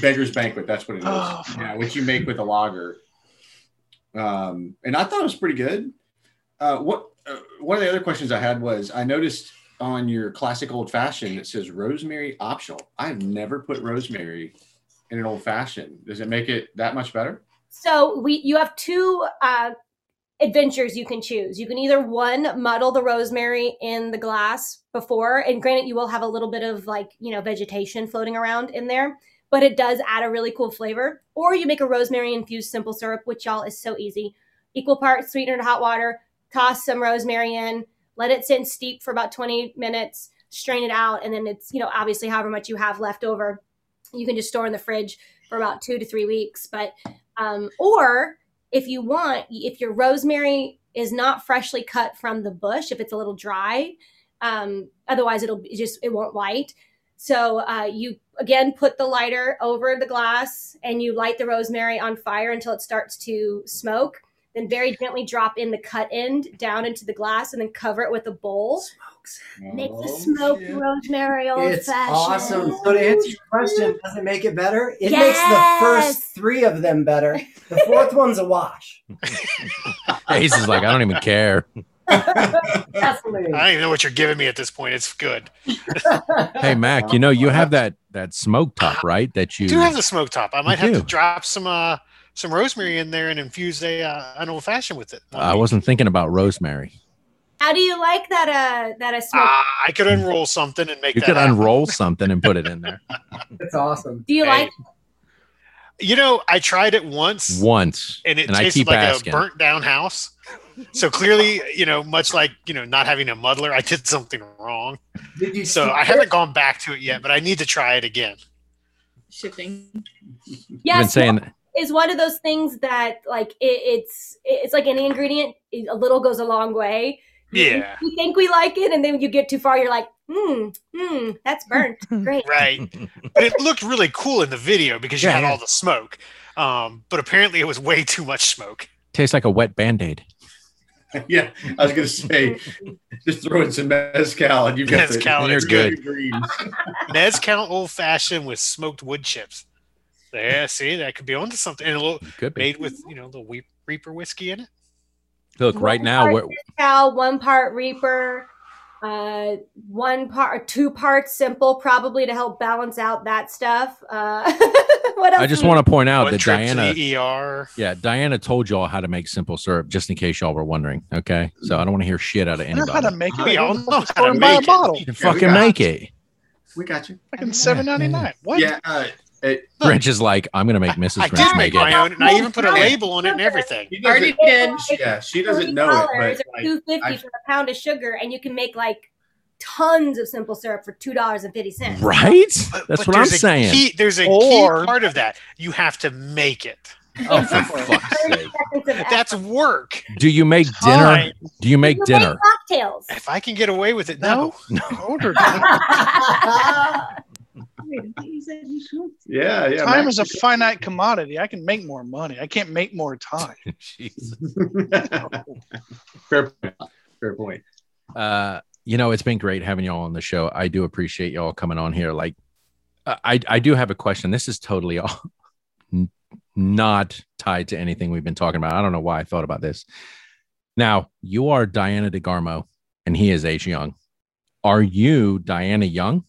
E: Beggar's Banquet. That's what it is.
C: Oh,
E: yeah, which you make with a lager. Um, and I thought it was pretty good. Uh, what uh, one of the other questions I had was I noticed on your classic old fashioned it says rosemary optional. I've never put rosemary in an old fashioned. Does it make it that much better?
H: So we you have two uh, adventures you can choose. You can either one muddle the rosemary in the glass before, and granted, you will have a little bit of like you know vegetation floating around in there, but it does add a really cool flavor. Or you make a rosemary infused simple syrup, which y'all is so easy. Equal parts sweetener to hot water. Toss some rosemary in. Let it sit and steep for about twenty minutes. Strain it out, and then it's you know obviously however much you have left over, you can just store in the fridge for about two to three weeks. But um, or if you want, if your rosemary is not freshly cut from the bush, if it's a little dry, um, otherwise it'll just it won't light. So uh, you again put the lighter over the glass and you light the rosemary on fire until it starts to smoke. Then very gently drop in the cut end down into the glass and then cover it with a bowl. Make the
E: Oh,
H: smoked
E: shit.
H: rosemary old
G: It's
H: fashioned.
G: awesome. So to answer your question, does it make it better? It makes the first three of them better. The fourth one's a wash.
A: Ace is like, I don't even care.
G: Definitely.
B: I don't even know what you're giving me at this point. It's good.
A: Hey Mac, you know you have that that smoke top, right? That you
B: I do have the smoke top. I might have to drop some uh some rosemary in there and infuse a uh, an old fashioned with it.
A: I wasn't thinking about rosemary.
H: How do you like that? Uh, that a smoke.
B: Uh, I could unroll something and make
A: You
B: that
A: could
B: happen.
A: unroll something and put it in there
G: It's awesome.
H: do you
B: Hey,
H: like?
B: You know, I tried it once
A: once,
B: and it
A: I
B: tasted
A: keep
B: like
A: asking.
B: a burnt down house. So clearly, you know, much like you know, not having a muddler, I did something wrong.
G: Did you
B: So I haven't gone back to it yet, but I need to try it again.
F: Shifting.
A: You've been
H: Yes,
A: saying
H: is one of those things that like it, it's it's like any ingredient. A little goes a long way.
B: Yeah.
H: You think we like it, and then when you get too far, you're like, hmm, hmm, that's burnt. Great.
B: Right. but it looked really cool in the video because you
A: Yeah,
B: had
A: yeah.
B: all the smoke. Um, but apparently it was way too much smoke.
A: tastes like a wet band-aid.
E: yeah, I was gonna say, just throw in some mezcal and you've got
B: Mezcal and
E: the,
B: it's
A: good.
E: greens.
B: Mezcal old fashioned with smoked wood chips. Yeah, see, that could be onto something. And a little
A: Could be.
B: made with, you know, the Weep- Reaper whiskey in it.
A: Look, right
H: One
A: now
H: part
A: we're
H: Cal, one part Reaper, uh, one part, two parts simple, probably to help balance out that stuff. Uh, what else?
A: I just want to point out
B: One
A: that Diana
B: ER.
A: Yeah, Diana told y'all how to make simple syrup just in case y'all were wondering. Okay. So I don't want to hear shit out of
C: I know how to make it.
B: We all
C: Go to the
B: know how to
C: and buy a
B: make it.
C: bottle.
A: You
E: Yeah, we
A: fucking
E: got
A: make
E: you.
A: it.
E: We got you.
C: Fucking seven ninety nine. What?
E: Yeah, uh, it,
A: Grinch is like, I'm gonna make Mrs.
B: I
A: Grinch make
B: make my
A: it.
B: own, and I even put a label on it and everything.
E: she
F: Already
E: doesn't,
F: did.
E: yeah, she doesn't know it, but like,
H: two fifty
E: I-
H: for a pound of sugar, and you can make like tons of simple syrup for two dollars and fifty cents.
A: Right?
B: But-
A: That's
B: but
A: what I'm saying.
B: Key, there's a
C: Or-
B: key part of that. You have to make it.
A: Oh, for fuck's sake.
B: That's work.
A: Do you make dinner? Do you make dinner?
H: cocktails.
B: If I can get away with it, no, no.
C: Older.
E: yeah, yeah.
C: time
E: Max-
C: is a finite commodity. I can make more money. I can't make more time.
A: Jesus.
E: fair point. Fair point.
A: Uh, you know, it's been great having y'all on the show. I do appreciate y'all coming on here. Like, uh, I I do have a question. This is totally all not tied to anything we've been talking about. I don't know why I thought about this. Now, you are Diana DeGarmo, and he is Ace Young. Are you Diana Young?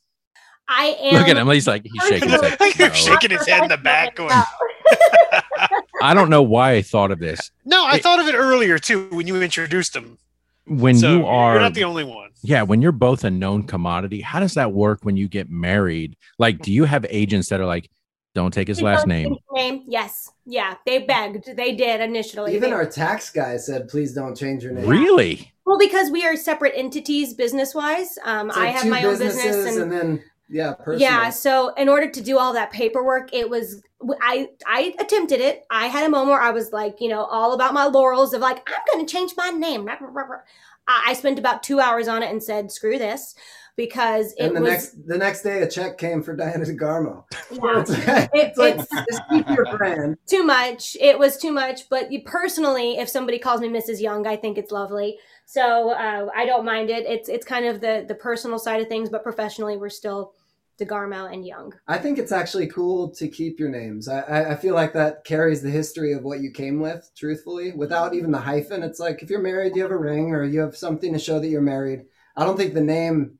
H: I am.
A: Look at him. He's like he's shaking his head.
B: You're shaking his head in the back going,
A: I don't know why I thought of this.
B: No, I
A: It-
B: thought of it earlier too when you introduced him.
A: When
B: so
A: you are
B: you're not the only one.
A: Yeah, when you're both a known commodity, how does that work when you get married? Like, do you have agents that are like, don't take his last name?
H: Name, yes, yeah. They begged. They did initially.
G: Even
H: They-
G: our tax guy said, please don't change your name.
A: Really?
H: well, because we are separate entities business wise. Um,
G: It's
H: I have my own business, and,
G: and then yeah,
H: yeah. So in order to do all that paperwork, it was I I attempted it. I had a moment where I was like, you know, all about my laurels of like, I'm going to change my name. I spent about two hours on it and said, screw this, because it
G: And the
H: was
G: next the next day, a check came for Diana DeGarmo.
H: yeah,
G: It's,
H: It-
G: like
H: it's-
G: just keep your brand.
H: too much. It was too much. But you, personally, if somebody calls me Mrs. Young, I think it's lovely. So uh, I don't mind it. It's it's kind of the the personal side of things, but professionally, we're still DeGarmo and Young.
G: I think it's actually cool to keep your names. I, I, I feel like that carries the history of what you came with, truthfully, without even the hyphen. It's like if you're married, you have a ring or you have something to show that you're married. I don't think the name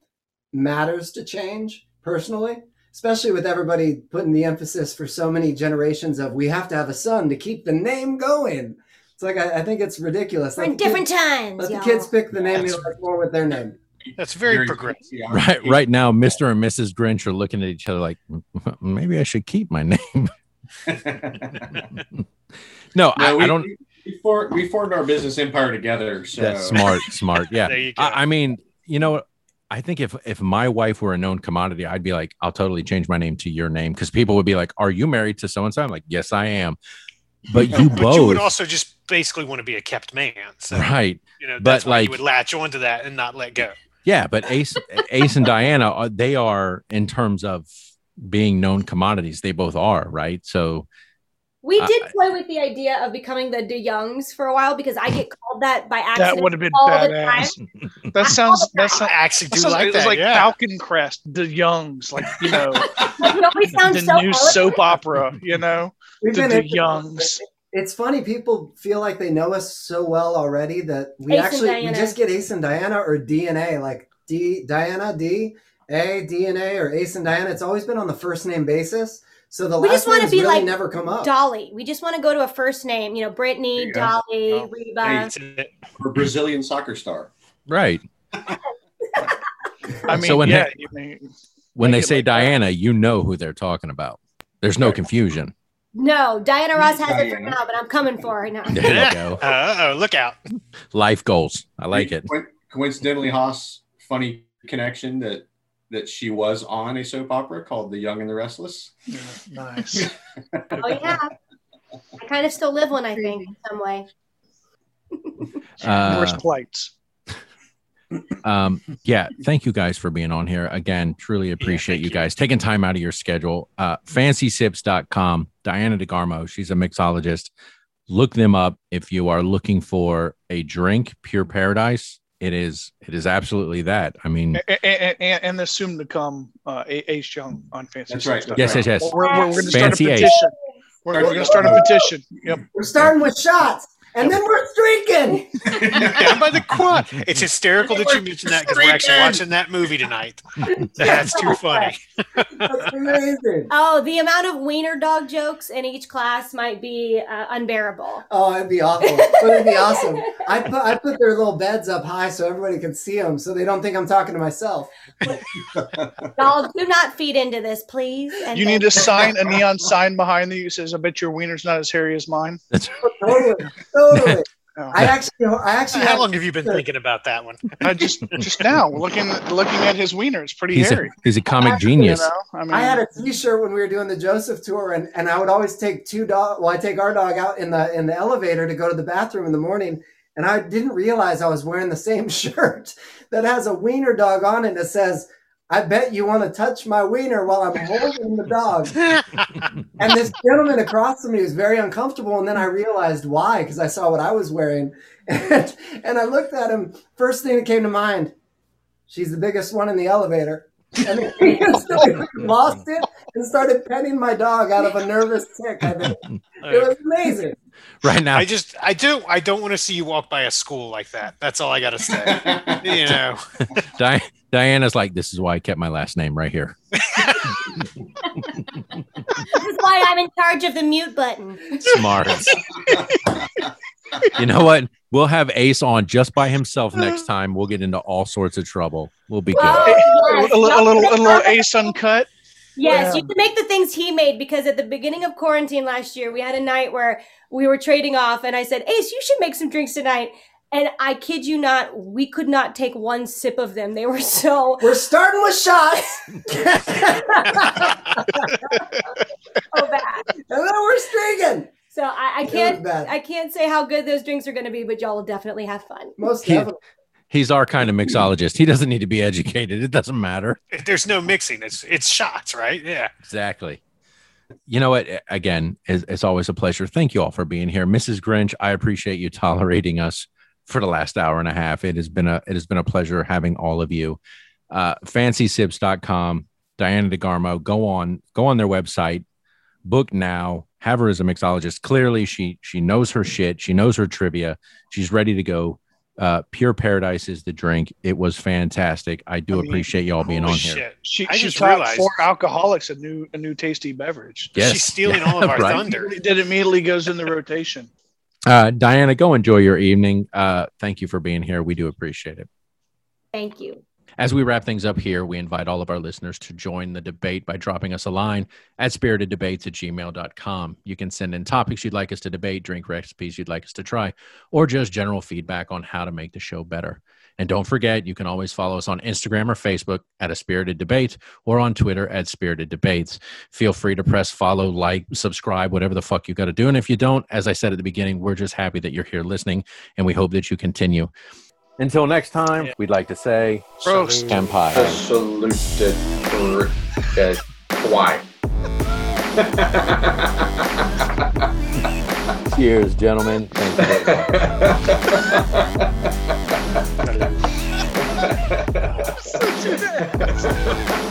G: matters to change personally, especially with everybody putting the emphasis for so many generations of we have to have a son to keep the name going. It's like I, I think it's ridiculous.
H: We're
G: Let
H: in different
G: kids,
H: times.
G: let
H: y'all.
G: the kids pick the name they like more with their name.
B: That's very, progressive.
E: yeah.
A: Right, right now, Mr. and Mrs. Grinch are looking at each other like, maybe I should keep my name. No, I,
E: we,
A: I don't.
E: We, for, we formed our business empire together. So
A: That's smart, smart. Yeah.
B: There you go.
A: I, I mean, you know, I think if if my wife were a known commodity, I'd be like, I'll totally change my name to your name because people would be like, "Are you married to so and so?" I'm like, "Yes, I am." But you
B: but
A: both,
B: you would also just basically want to be a kept man. So
A: right?
B: you know
A: But,
B: why
A: like-
B: you would latch onto that and not let go.
A: Yeah, but Ace, Ace and Diana, uh, they are in terms of being known commodities. They both are, right? So
H: We
A: I-
H: did play with the idea of becoming the De Youngs for a while because I get called that by accident.
C: That would have been
H: all the
C: badass. That sounds. That
B: I
C: sounds.
B: actually
C: That
B: do
C: sounds
B: like that.
C: like
B: yeah.
C: Falcon Crest, the Youngs, like you know,
H: You
C: the
H: so
C: new
H: eloquent.
C: soap opera. You know,
G: We've
C: the,
G: been
C: the
G: in-
C: Youngs.
G: It's funny, people feel like they know us so well already that we
H: Ace
G: actually we just get Ace and Diana or DNA, like D Diana, D, A, DNA, or Ace and Diana. It's always been on the first name basis. So the
H: We
G: last
H: just wanna be
G: really
H: like
G: never come up.
H: Dolly. We just want to go to a first name. You know, Brittany,
E: you.
H: Dolly,
E: Oh.
H: Reba.
E: Hey, Or Brazilian soccer star.
A: right
C: I mean,
A: So when
C: yeah,
A: they-
C: mean,
A: when they say
C: like that.
A: Diana, you know who they're talking about. There's no confusion.
H: No, Diana Ross has it for
E: Diana.
H: now, but I'm coming for her now.
A: There you go.
B: Uh oh, look out.
A: Life goals. I like it.
E: Coincidentally, Hoss, funny connection that that she was on a soap opera called The Young and the Restless.
C: yeah, nice.
H: Oh yeah. I kind of still live one, I think, in some way.
A: Uh,
C: Worst plights.
A: Um yeah thank you guys for being on here again truly appreciate
B: thank
A: you
B: you.
A: guys taking time out of your schedule uh fancysips.com diana degarmo she's a mixologist look them up if you are looking for a drink pure paradise it is it is absolutely that i mean
C: And, and, and, and the soon to come uh, Ace Young on Fancy.
E: That's right.
C: Stuff.
A: yes yes yes
C: We're, we're, we're going to start a
A: Fancy Ace.
C: petition. We're, we're going to start a petition. Yep.
G: We're starting with shots, and then we're streaking.
B: Down by the quad. It's hysterical that you mentioned that because we're actually watching that movie tonight. That's too funny.
G: That's amazing.
H: Oh, the amount of wiener dog jokes in each class might be uh, unbearable.
G: Oh, it'd be awful, but it'd be awesome. I put I put their little beds up high so everybody can see them, so they don't think I'm talking to myself.
H: Y'all do not feed into this, please. And
C: You need a sign, a neon sign behind you that says, "I bet your wiener's not as hairy as mine."
G: Totally, totally.
C: Oh.
G: I actually, I actually
B: How long have you been thinking about that one?
C: I uh, just just now looking looking at his wiener, it's pretty
A: he's a,
C: hairy.
A: he's a comic
G: Actually,
C: You
A: genius
C: know, I mean,
G: I had a T-shirt when we were doing the Joseph tour, and, and I would always take two dog. Well, I take our dog out in the in the elevator to go to the bathroom in the morning, and I didn't realize I was wearing the same shirt that has a wiener dog on it that says, "I bet you want to touch my wiener while I'm holding the dog." And this gentleman across from me was very uncomfortable, and then I realized why because I saw what I was wearing, and, and I looked at him. First thing that came to mind, she's the biggest one in the elevator. And then he instantly lost it and started petting my dog out of a nervous tick. I think it was amazing.
A: right now
B: I just I do I don't want to see you walk by a school like that. That's all I gotta say. you know.
A: Di- diana's like this is why i kept my last name right here
H: This is why I'm in charge of the mute button.
A: smart you know what we'll have ace on just by himself next time we'll get into all sorts of trouble we'll be good
H: Oh, yes.
C: a, little, a little, a little ace uncut.
H: Yes,
G: Yeah.
H: you can make the things he made because at the beginning of quarantine last year, we had a night where we were trading off, and I said, Ace, you should make some drinks tonight. And I kid you not, we could not take one sip of them. They were so
G: We're starting with shots, and
H: so bad.
G: then we're streaking.
H: So I, I can't. I can't say how good those drinks are going to be, but y'all will definitely have fun.
G: Most
A: Yeah.
G: definitely.
A: he's our kind of mixologist he doesn't need to be educated it doesn't matter
B: There's no mixing. It's it's shots, right? Yeah.
A: Exactly. You know what? Again, it's, it's always a pleasure. Thank you all for being here. Mrs. Grinch, I appreciate you tolerating us for the last hour and a half. It has been a it has been a pleasure having all of you. Uh, fancysips.com, Diana DeGarmo, go on, go on their website, book now, have her as a mixologist. Clearly, she she knows her shit, she knows her trivia, she's ready to go. Uh, Pure Pear-adise is the drink. It was fantastic. I do
C: I mean,
A: appreciate y'all being on
B: Holy
A: here.
C: She,
B: I
C: she
B: just
C: taught
B: realized-
C: four alcoholics a new a new tasty beverage.
A: Yes.
B: She's stealing all of our
A: Right.
B: thunder.
C: That immediately goes in the rotation.
A: Uh, Diana, go enjoy your evening. Uh, thank you for being here. We do appreciate it.
H: Thank you.
A: As we wrap things up here, we invite all of our listeners to join the debate by dropping us a line at spiriteddebates at gmail.com. You can send in topics you'd like us to debate, drink recipes you'd like us to try, or just general feedback on how to make the show better. And don't forget, you can always follow us on Instagram or Facebook at a spirited debate or on Twitter at spirited debates. Feel free to press follow, like, subscribe, whatever the fuck you got to do. And if you don't, as I said at the beginning, we're just happy that you're here listening and we hope that you continue.
D: Until next time, we'd like to say
C: Prost.
D: Empire.
E: Saluted Hawaii.
D: Cheers, gentlemen. すげえ